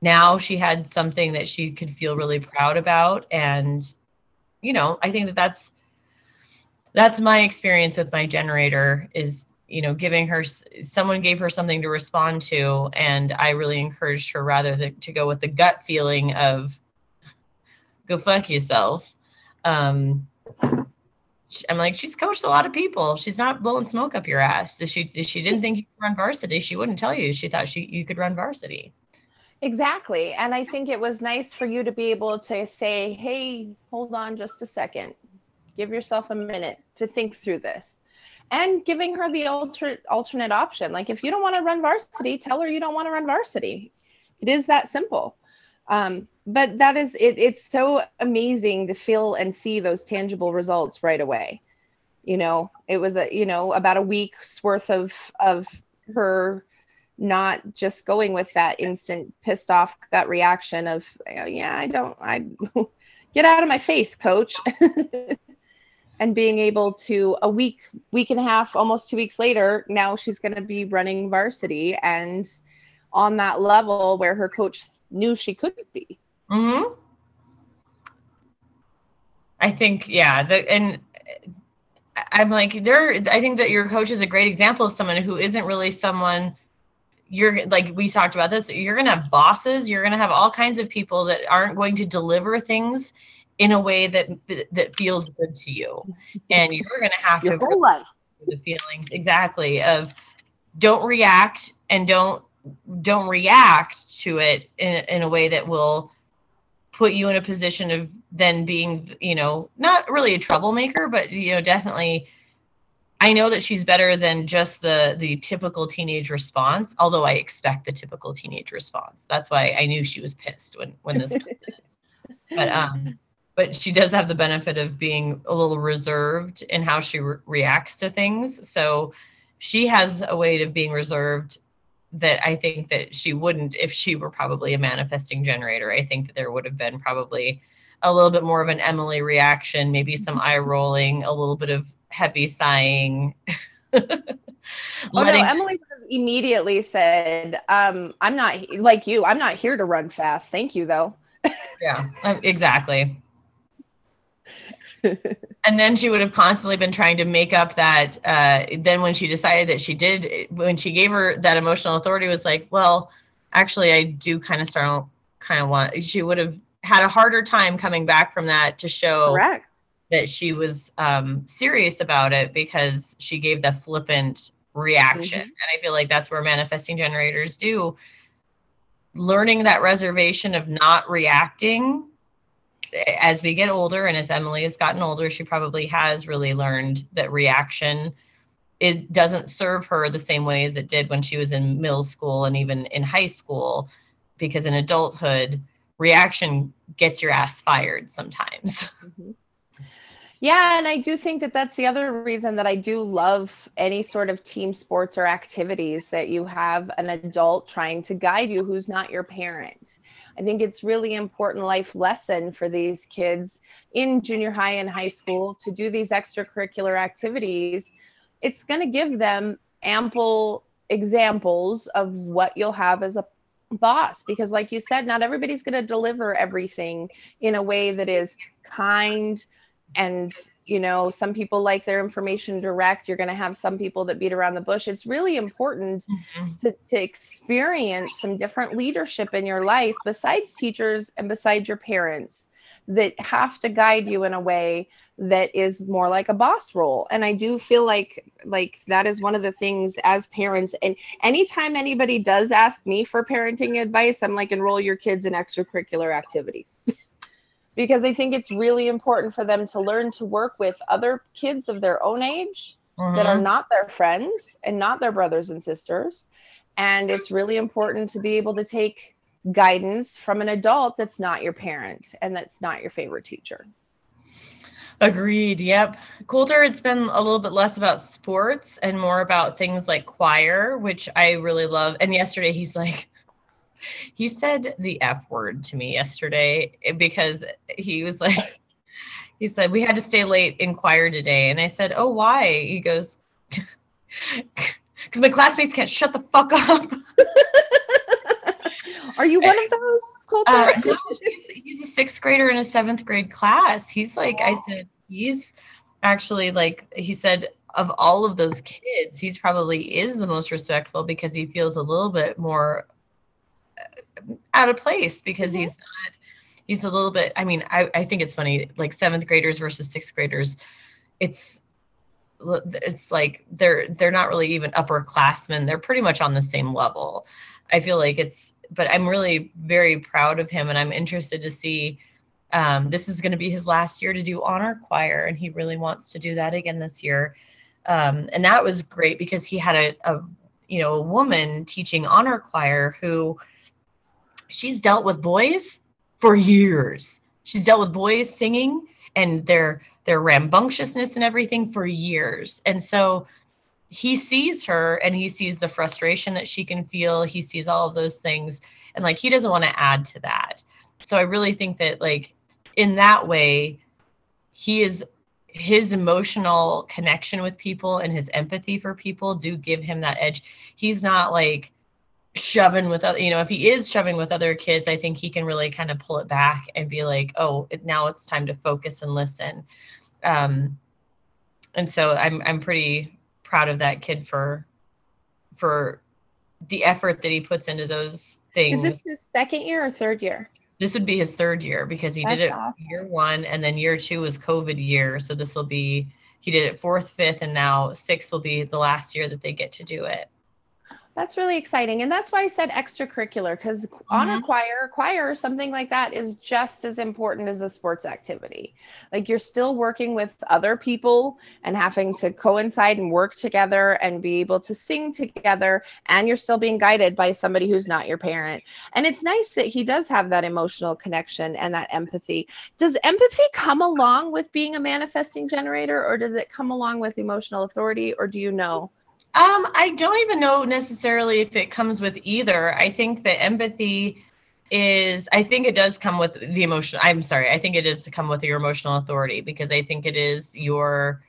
now she had something that she could feel really proud about. And you know i think that that's that's my experience with my generator is you know giving her someone gave her something to respond to. And i really encouraged her rather than to go with the gut feeling of go fuck yourself. Um I'm like, she's coached a lot of people. She's not blowing smoke up your ass. If she if she didn't think you could run varsity, she wouldn't tell you. She thought she you could run varsity. Exactly. And I think it was nice for you to be able to say, hey, hold on just a second. Give yourself a minute to think through this. And giving her the alter, alternate option. Like if you don't want to run varsity, tell her you don't want to run varsity. It is that simple. Um, but that is it, it's so amazing to feel and see those tangible results right away. You know, it was a you know about a week's worth of of her not just going with that instant pissed off gut reaction of yeah i don't i [LAUGHS] get out of my face coach [LAUGHS] and being able to a week week and a half almost two weeks later now she's going to be running varsity and on that level where her coach knew she couldn't be mm-hmm. i think yeah the, and i'm like there i think that your coach is a great example of someone who isn't really someone you're like we talked about this you're going to have bosses you're going to have all kinds of people that aren't going to deliver things in a way that that feels good to you and [LAUGHS] you're going to have Your to whole life. the feelings exactly of don't react and don't don't react to it in, in a way that will put you in a position of then being you know not really a troublemaker but you know definitely I know that she's better than just the the typical teenage response, although I expect the typical teenage response. That's why I knew she was pissed when when this happened. [LAUGHS] But um but she does have the benefit of being a little reserved in how she re- reacts to things. So she has a way of being reserved that I think that she wouldn't if she were probably a manifesting generator. I think that there would have been probably a little bit more of an Emily reaction, maybe some eye rolling, a little bit of heavy sighing. [LAUGHS] oh no, Emily would have immediately said, um, "I'm not like you. I'm not here to run fast. Thank you, though." yeah, um, exactly. [LAUGHS] and then she would have constantly been trying to make up that. Uh, then when she decided that she did, when she gave her that emotional authority, was like, "Well, actually, I do kind of start kind of want." She would have had a harder time coming back from that to show Correct that she was um, serious about it because she gave the flippant reaction. Mm-hmm. And I feel like that's where manifesting generators do. Learning that reservation of not reacting as we get older, and as Emily has gotten older, she probably has really learned that reaction it doesn't serve her the same way as it did when she was in middle school and even in high school because in adulthood reaction gets your ass fired sometimes [LAUGHS] mm-hmm. Yeah, and I do think that that's the other reason that I do love any sort of team sports or activities that you have an adult trying to guide you who's not your parent. I think it's really important life lesson for these kids in junior high and high school to do these extracurricular activities. It's going to give them ample examples of what you'll have as a boss because like you said not everybody's going to deliver everything in a way that is kind and you know some people like their information direct you're going to have some people that beat around the bush. It's really important mm-hmm. to, to experience some different leadership in your life besides teachers and besides your parents that have to guide you in a way that is more like a boss role. And i do feel like like that is one of the things as parents and anytime anybody does ask me for parenting advice i'm like enroll your kids in extracurricular activities [LAUGHS] because I think it's really important for them to learn to work with other kids of their own age mm-hmm. that are mm-hmm. not their friends and not their brothers and sisters. And it's really important to be able to take guidance from an adult that's not your parent and that's not your favorite teacher. Agreed. Yep. Coulter, it's been a little bit less about sports and more about things like choir, which I really love. And yesterday he's like, he said the F word to me yesterday eh, because he was like, [LAUGHS] he said, we had to stay late in choir today. And I said, oh, why? He goes, because my classmates can't shut the fuck up. [LAUGHS] Are you one of [LAUGHS] those? Uh, no, he's, he's, a sixth grader in a seventh grade class. He's like, I said, he's actually like, he said, of all of those kids, he's probably is the most respectful because he feels a little bit more out of place because mm-hmm. he's not he's a little bit i mean I, I think it's funny like seventh graders versus sixth graders it's it's like they're they're not really even upperclassmen. They're pretty much on the same level. I feel like it's but i'm really very proud of him and i'm interested to see um, this is going to be his last year to do honor choir and he really wants to do that again this year. Um, and that was great because he had a, a you know a woman teaching honor choir who she's dealt with boys for years. She's dealt with boys singing and their their rambunctiousness and everything for years. And so he sees her and he sees the frustration that she can feel. He sees all of those things and like he doesn't want to add to that. So I really think that like in that way he is his emotional connection with people and his empathy for people do give him that edge. He's not like shoving with other, you know, if he is shoving with other kids, I think he can really kind of pull it back and be like, oh, it, now it's time to focus and listen. Um, and so I'm I'm pretty proud of that kid for for the effort that he puts into those things. Is this his second year or third year? This would be his third year because he That's did it awesome. year one and then year two was COVID year. So this will be he did it fourth, fifth, and now sixth will be the last year that they get to do it. That's really exciting. And that's why I said extracurricular because on a mm-hmm. choir, choir something like that is just as important as a sports activity. Like you're still working with other people and having to coincide and work together and be able to sing together. And you're still being guided by somebody who's not your parent. And it's nice that he does have that emotional connection and that empathy. Does empathy come along with being a manifesting generator or does it come along with emotional authority or do you know? Um, I don't even know necessarily if it comes with either. I think that empathy is I think it does come with the emotion. I'm sorry, I think it is to come with your emotional authority because I think it is your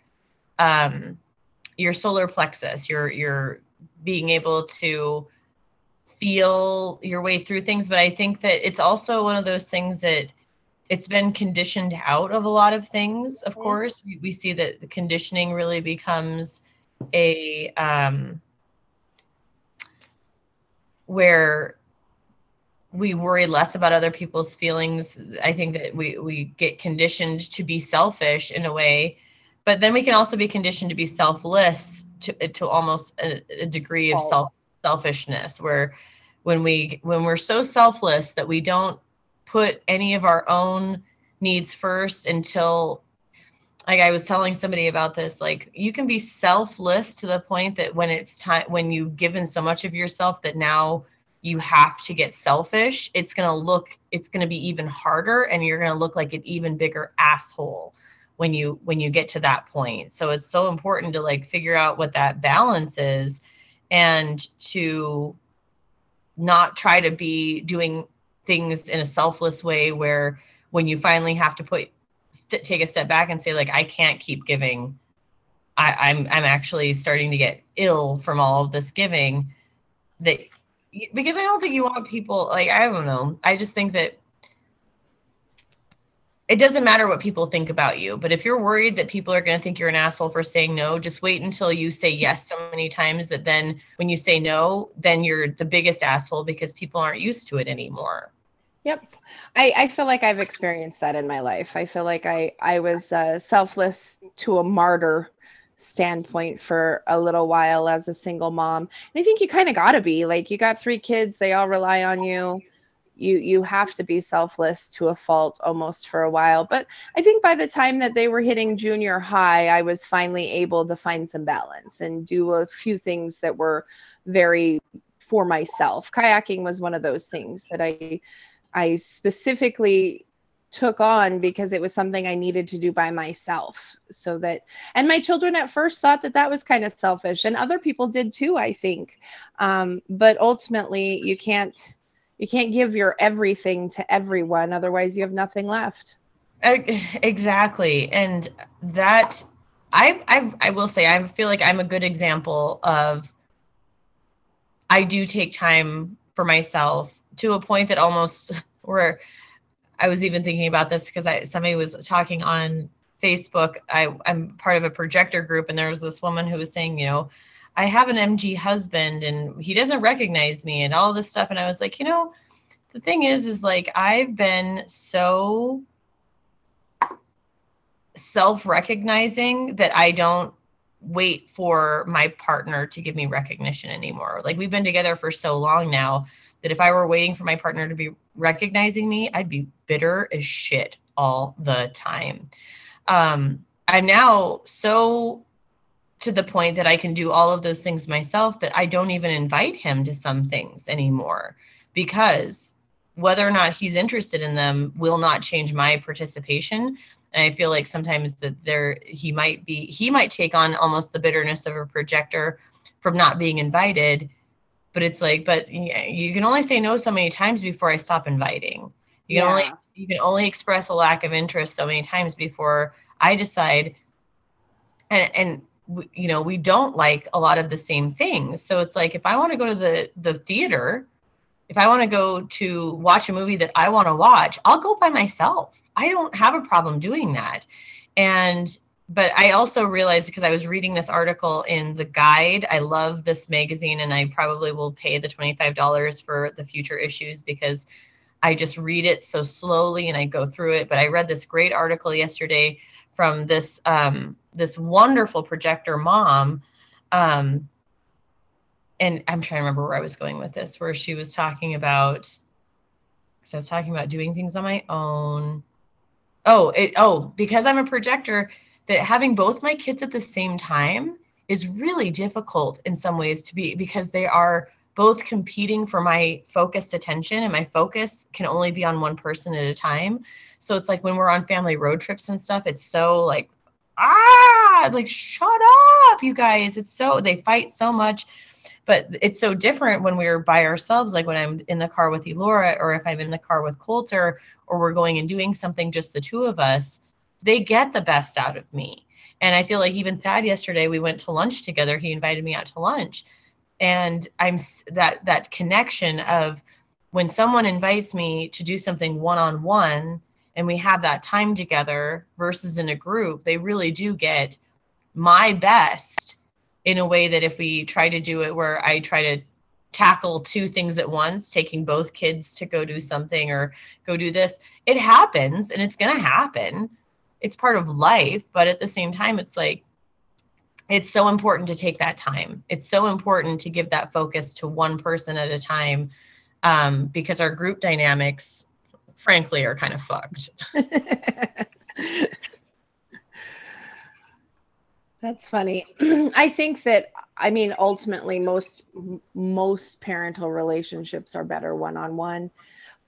um your solar plexus, your your being able to feel your way through things. But I think that it's also one of those things that it's been conditioned out of a lot of things, of course. We, we see that the conditioning really becomes a um where we worry less about other people's feelings. I think that we we get conditioned to be selfish in a way but then we can also be conditioned to be selfless to to almost a, a degree of self selfishness where when we when we're so selfless that we don't put any of our own needs first until like I was telling somebody about this, like you can be selfless to the point that when it's time, when you've given so much of yourself that now you have to get selfish, it's going to look, it's going to be even harder and you're going to look like an even bigger asshole when you, when you get to that point. So it's so important to like figure out what that balance is and to not try to be doing things in a selfless way where when you finally have to put st- take a step back and say like i can't keep giving. I, i'm i'm actually starting to get ill from all of this giving that because i don't think you want people like i don't know. I just think that it doesn't matter what people think about you but if you're worried that people are going to think you're an asshole for saying no just wait until you say yes so many times that then when you say no then you're the biggest asshole because people aren't used to it anymore Yep. I, I feel like I've experienced that in my life. I feel like I, I was uh, selfless to a martyr standpoint for a little while as a single mom. And I think you kind of got to be like, you got three kids, they all rely on you. You, you have to be selfless to a fault almost for a while. But I think by the time that they were hitting junior high, I was finally able to find some balance and do a few things that were very for myself. Kayaking was one of those things that I I specifically took on because it was something I needed to do by myself. So that, and my children at first thought that that was kind of selfish, and other people did too, I think. Um, but ultimately, you can't you can't give your everything to everyone, otherwise you have nothing left. Exactly. And that I, I I will say I feel like I'm a good example of I do take time for myself to a point that almost [LAUGHS] where I was even thinking about this because I somebody was talking on Facebook. I, I'm part of a projector group and there was this woman who was saying, you know, I have an MG husband and he doesn't recognize me and all this stuff. And I was like, you know, the thing is, is like I've been so self-recognizing that I don't wait for my partner to give me recognition anymore. Like we've been together for so long now that if I were waiting for my partner to be recognizing me, I'd be bitter as shit all the time. Um, I'm now so to the point that I can do all of those things myself that I don't even invite him to some things anymore because whether or not he's interested in them will not change my participation and i feel like sometimes that there he might be he might take on almost the bitterness of a projector from not being invited but it's like but you can only say no so many times before i stop inviting. You can yeah. only you can only express a lack of interest so many times before i decide. And and you know we don't like a lot of the same things. So it's like if i want to go to the the theater if i want to go to watch a movie that i want to watch i'll go by myself. I don't have a problem doing that. And but i also realized because i was reading this article in the guide i love this magazine and i probably will pay the $25 for the future issues because i just read it so slowly and i go through it but i read this great article yesterday from this um, this wonderful projector mom um, and i'm trying to remember where i was going with this where she was talking about because i was talking about doing things on my own. Oh it oh because i'm a projector that having both my kids at the same time is really difficult in some ways to be because they are both competing for my focused attention and my focus can only be on one person at a time so it's like when we're on family road trips and stuff it's so like ah, like shut up, you guys. It's so they fight so much. But it's so different when we're by ourselves, like when I'm in the car with Elora, or if I'm in the car with Coulter, or we're going and doing something just the two of us, they get the best out of me. And I feel like even Thad yesterday, we went to lunch together. He invited me out to lunch. And I'm that that connection of when someone invites me to do something one on one, and we have that time together versus in a group, they really do get my best in a way that if we try to do it where I try to tackle two things at once, taking both kids to go do something or go do this, it happens and it's going to happen. It's part of life. But at the same time, it's like, it's so important to take that time. It's so important to give that focus to one person at a time um, because our group dynamics frankly are kind of fucked. [LAUGHS] That's funny. [CLEARS THROAT] I think that I mean ultimately most most parental relationships are better one-on-one,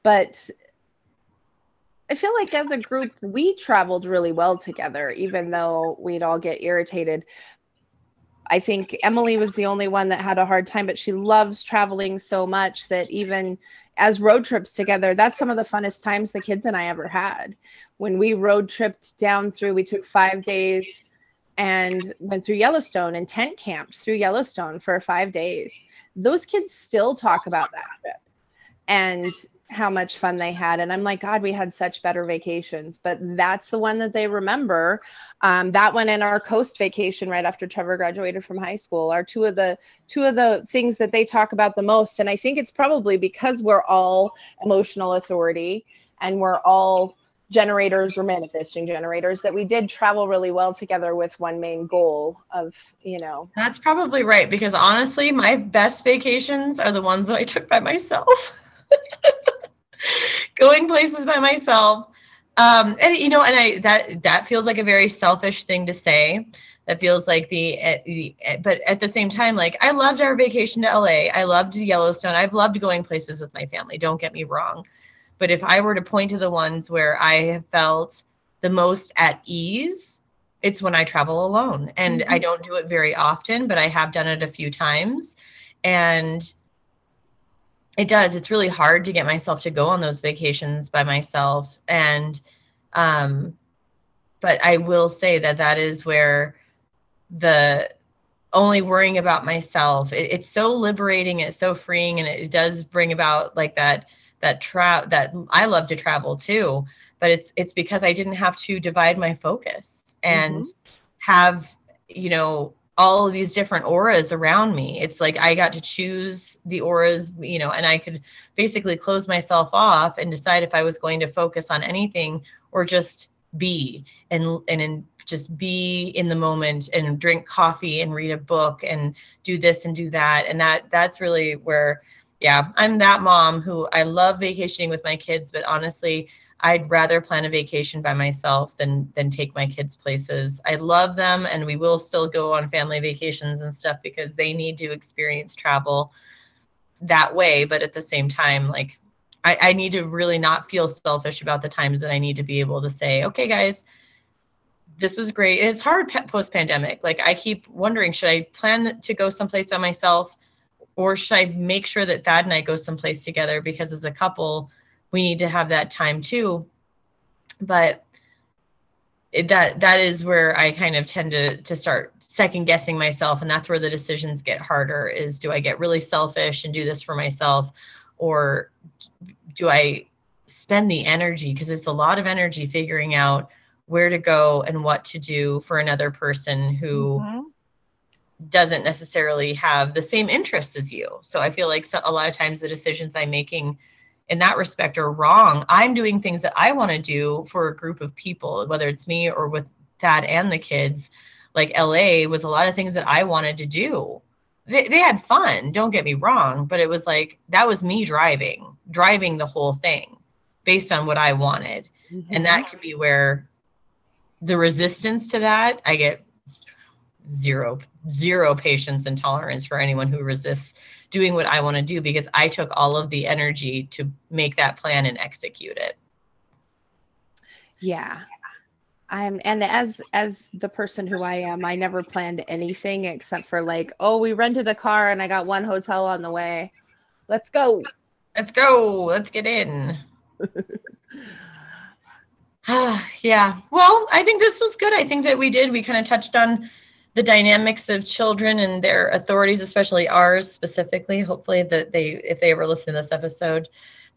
but I feel like as a group we traveled really well together even though we'd all get irritated. I think Emily was the only one that had a hard time, but she loves traveling so much that even as road trips together, that's some of the funnest times the kids and I ever had. When we road tripped down through, we took five days and went through Yellowstone and tent camped through Yellowstone for five days. Those kids still talk about that trip. And how much fun they had. And I'm like, God, we had such better vacations. But that's the one that they remember. Um, that one and our coast vacation right after Trevor graduated from high school are two of the two of the things that they talk about the most. And I think it's probably because we're all emotional authority and we're all generators or manifesting generators that we did travel really well together with one main goal of you know that's probably right because honestly my best vacations are the ones that i took by myself [LAUGHS] [LAUGHS] going places by myself. Um, and you know, and I that that feels like a very selfish thing to say. That feels like the, uh, the uh, but at the same time, like I loved our vacation to LA. I loved Yellowstone. I've loved going places with my family. Don't get me wrong. But if I were to point to the ones where I have felt the most at ease, it's when I travel alone. And mm-hmm. I don't do it very often, but I have done it a few times. And it does it's really hard to get myself to go on those vacations by myself and um but i will say that that is where the only worrying about myself it, it's so liberating it's so freeing and it does bring about like that that trap that i love to travel too but it's it's because i didn't have to divide my focus and mm-hmm. have you know all of these different auras around me. It's like I got to choose the auras, you know, and I could basically close myself off and decide if I was going to focus on anything or just be and and just be in the moment and drink coffee and read a book and do this and do that. And that that's really where yeah, I'm that mom who I love vacationing with my kids, but honestly, I'd rather plan a vacation by myself than than take my kids places. I love them and we will still go on family vacations and stuff because they need to experience travel that way, but at the same time like I, I need to really not feel selfish about the times that I need to be able to say, okay, guys, this was great. And it's hard post pandemic. Like I keep wondering, should I plan to go someplace by myself or should I make sure that Thad and I go someplace together? Because as a couple, we need to have that time too. But it, that that is where I kind of tend to to start second guessing myself, and that's where the decisions get harder. Is do I get really selfish and do this for myself, or do I spend the energy because it's a lot of energy figuring out where to go and what to do for another person who mm-hmm. doesn't necessarily have the same interests as you. So I feel like so, a lot of times the decisions I'm making in that respect are wrong. I'm doing things that I want to do for a group of people, whether it's me or with Thad and the kids. Like LA was a lot of things that I wanted to do. They, they had fun, don't get me wrong, but it was like that was me driving, driving the whole thing based on what I wanted. Mm-hmm. And that can be where the resistance to that, I get zero zero patience and tolerance for anyone who resists doing what I want to do because I took all of the energy to make that plan and execute it. Yeah. I'm and as as the person who I am, I never planned anything except for like, oh, we rented a car and I got one hotel on the way. Let's go. Let's go. Let's get in. Ah, [LAUGHS] [SIGHS] yeah. Well, I think this was good. I think that we did. We kind of touched on the dynamics of children and their authorities, especially ours specifically. Hopefully, that they, if they ever listen to this episode,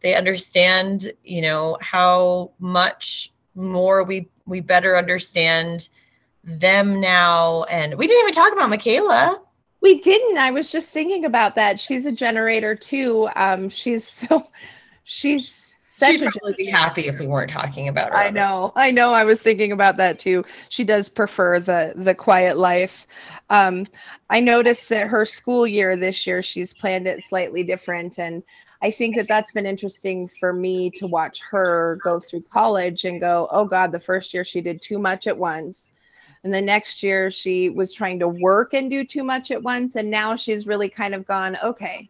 they understand, you know, how much more we we better understand them now. And we didn't even talk about Michaela. We didn't. I was just thinking about that. She's a generator too. Um, she's so she's such She'd probably be happy if we weren't talking about her. I know. I know. I was thinking about that too. She does prefer the the quiet life. Um, I noticed that her school year this year, she's planned it slightly different, and I think that that's been interesting for me to watch her go through college and go, oh God, the first year she did too much at once. And the next year she was trying to work and do too much at once. And now she's really kind of gone, okay,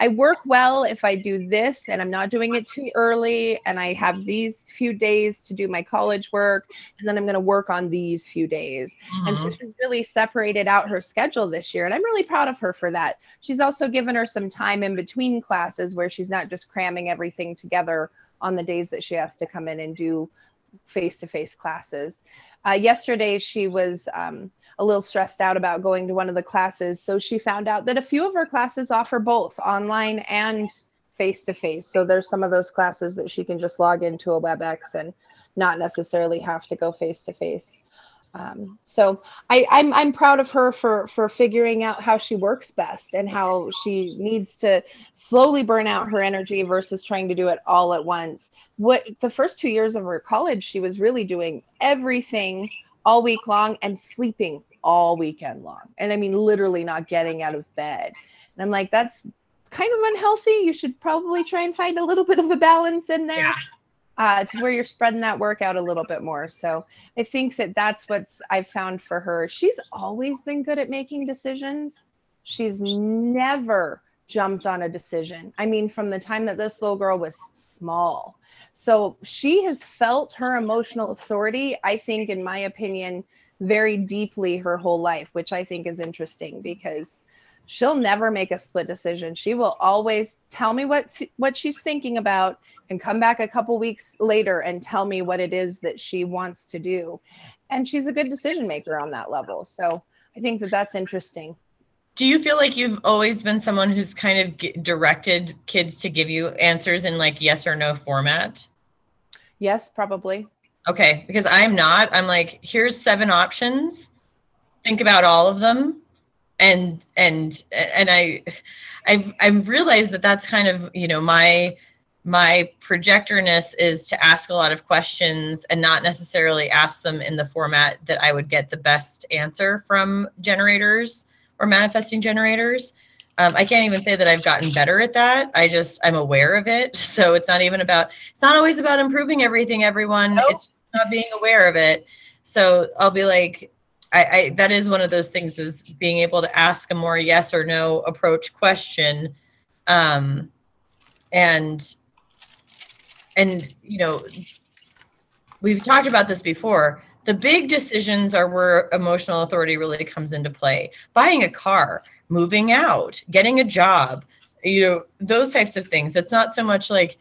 I work well if I do this and I'm not doing it too early and I have these few days to do my college work and then I'm going to work on these few days. Mm-hmm. And so mm-hmm. she's really separated out her schedule this year and I'm really proud of her for that. She's also given her some time in between classes where she's not just cramming everything together on the days that she has to come in and do face-to-face classes. Uh, yesterday she was um, a little stressed out about going to one of the classes. So she found out that a few of her classes offer both online and face to face. So there's some of those classes that she can just log into a WebEx and not necessarily have to go face to face. Um, so I, I'm I'm proud of her for for figuring out how she works best and how she needs to slowly burn out her energy versus trying to do it all at once. What the first two years of her college, she was really doing everything all week long and sleeping all weekend long. And I mean, literally not getting out of bed. And I'm like, that's kind of unhealthy. You should probably try and find a little bit of a balance in there. Yeah. Uh, to where you're spreading that work out a little bit more. So I think that that's what's I've found for her. She's always been good at making decisions. She's never jumped on a decision. I mean, from the time that this little girl was small. So she has felt her emotional authority, I think, in my opinion, very deeply her whole life, which I think is interesting because she'll never make a split decision. She will always tell me what what she's thinking about and come back a couple weeks later and tell me what it is that she wants to do. And she's a good decision maker on that level. So I think that that's interesting. Do you feel like you've always been someone who's kind of directed kids to give you answers in like yes or no format? Yes, probably. Okay, because I'm not. I'm like, here's seven options. Think about all of them. And and and I I've I've realized that that's kind of, you know, my my projectorness is to ask a lot of questions and not necessarily ask them in the format that I would get the best answer from generators or manifesting generators. Um, I can't even say that I've gotten better at that. I just I'm aware of it. [LAUGHS] So it's not even about it's not always about improving everything, everyone. Nope. It's not being aware of it. So I'll be like, I, I, that is one of those things is being able to ask a more yes or no approach question. Um, and and you know, we've talked about this before. The big decisions are where emotional authority really comes into play. Buying a car, moving out, getting a job, you know, those types of things. It's not so much like,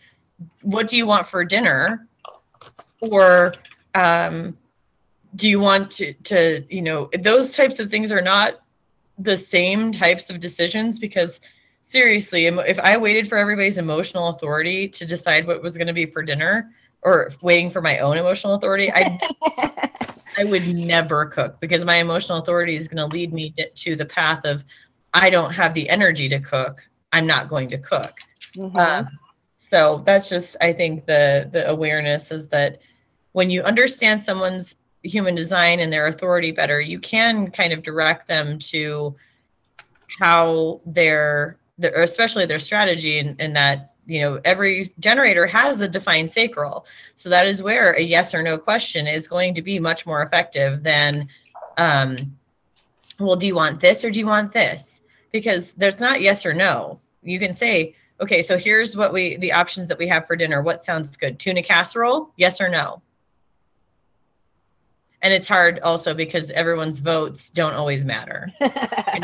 what do you want for dinner? Or, um, do you want to, to, you know, those types of things are not the same types of decisions because seriously, if I waited for everybody's emotional authority to decide what was going to be for dinner or waiting for my own emotional authority, I [LAUGHS] I would never cook because my emotional authority is going to lead me to the path of I don't have the energy to cook. I'm not going to cook. Mm-hmm. Um, so that's just I think the the awareness is that when you understand someone's human design and their authority better, you can kind of direct them to how their, their especially their strategy and, that you know every generator has a defined sacral. So that is where a yes or no question is going to be much more effective than um, well do you want this or do you want this? Because there's not yes or no. You can say okay so here's what we the options that we have for dinner what sounds good tuna casserole yes or no and it's hard also because everyone's votes don't always matter. [LAUGHS]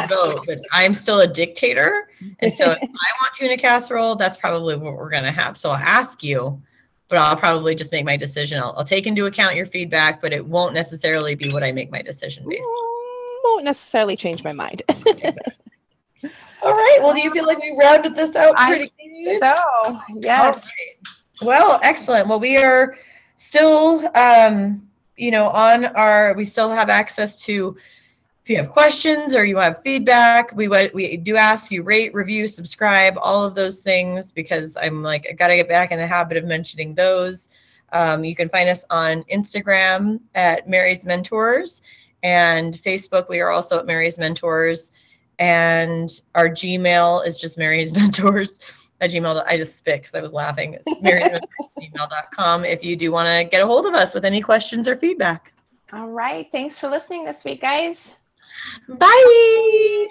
vote, but I'm still a dictator, and so if I want tuna casserole, that's probably what we're gonna have. So I'll ask you, but I'll probably just make my decision. I'll, I'll take into account your feedback, but it won't necessarily be what I make my decision based on. Won't necessarily change my mind. exactly. All right. Well, do you feel like we rounded this out pretty good? So yes. Well, excellent. Well, we are still. Um, you know, on our, we still have access to, if you have questions or you have feedback, we we do ask you rate, review, subscribe, all of those things because I'm like, I got to get back in the habit of mentioning those. Um, you can find us on Instagram at Mary's Mentors and Facebook. We are also at Mary's Mentors. And our Gmail is just Mary's [LAUGHS] Mentors at gmail. I just spit because I was laughing. It's [LAUGHS] gmail.com if you do want to get a hold of us with any questions or feedback. All right. Thanks for listening this week, guys. Bye.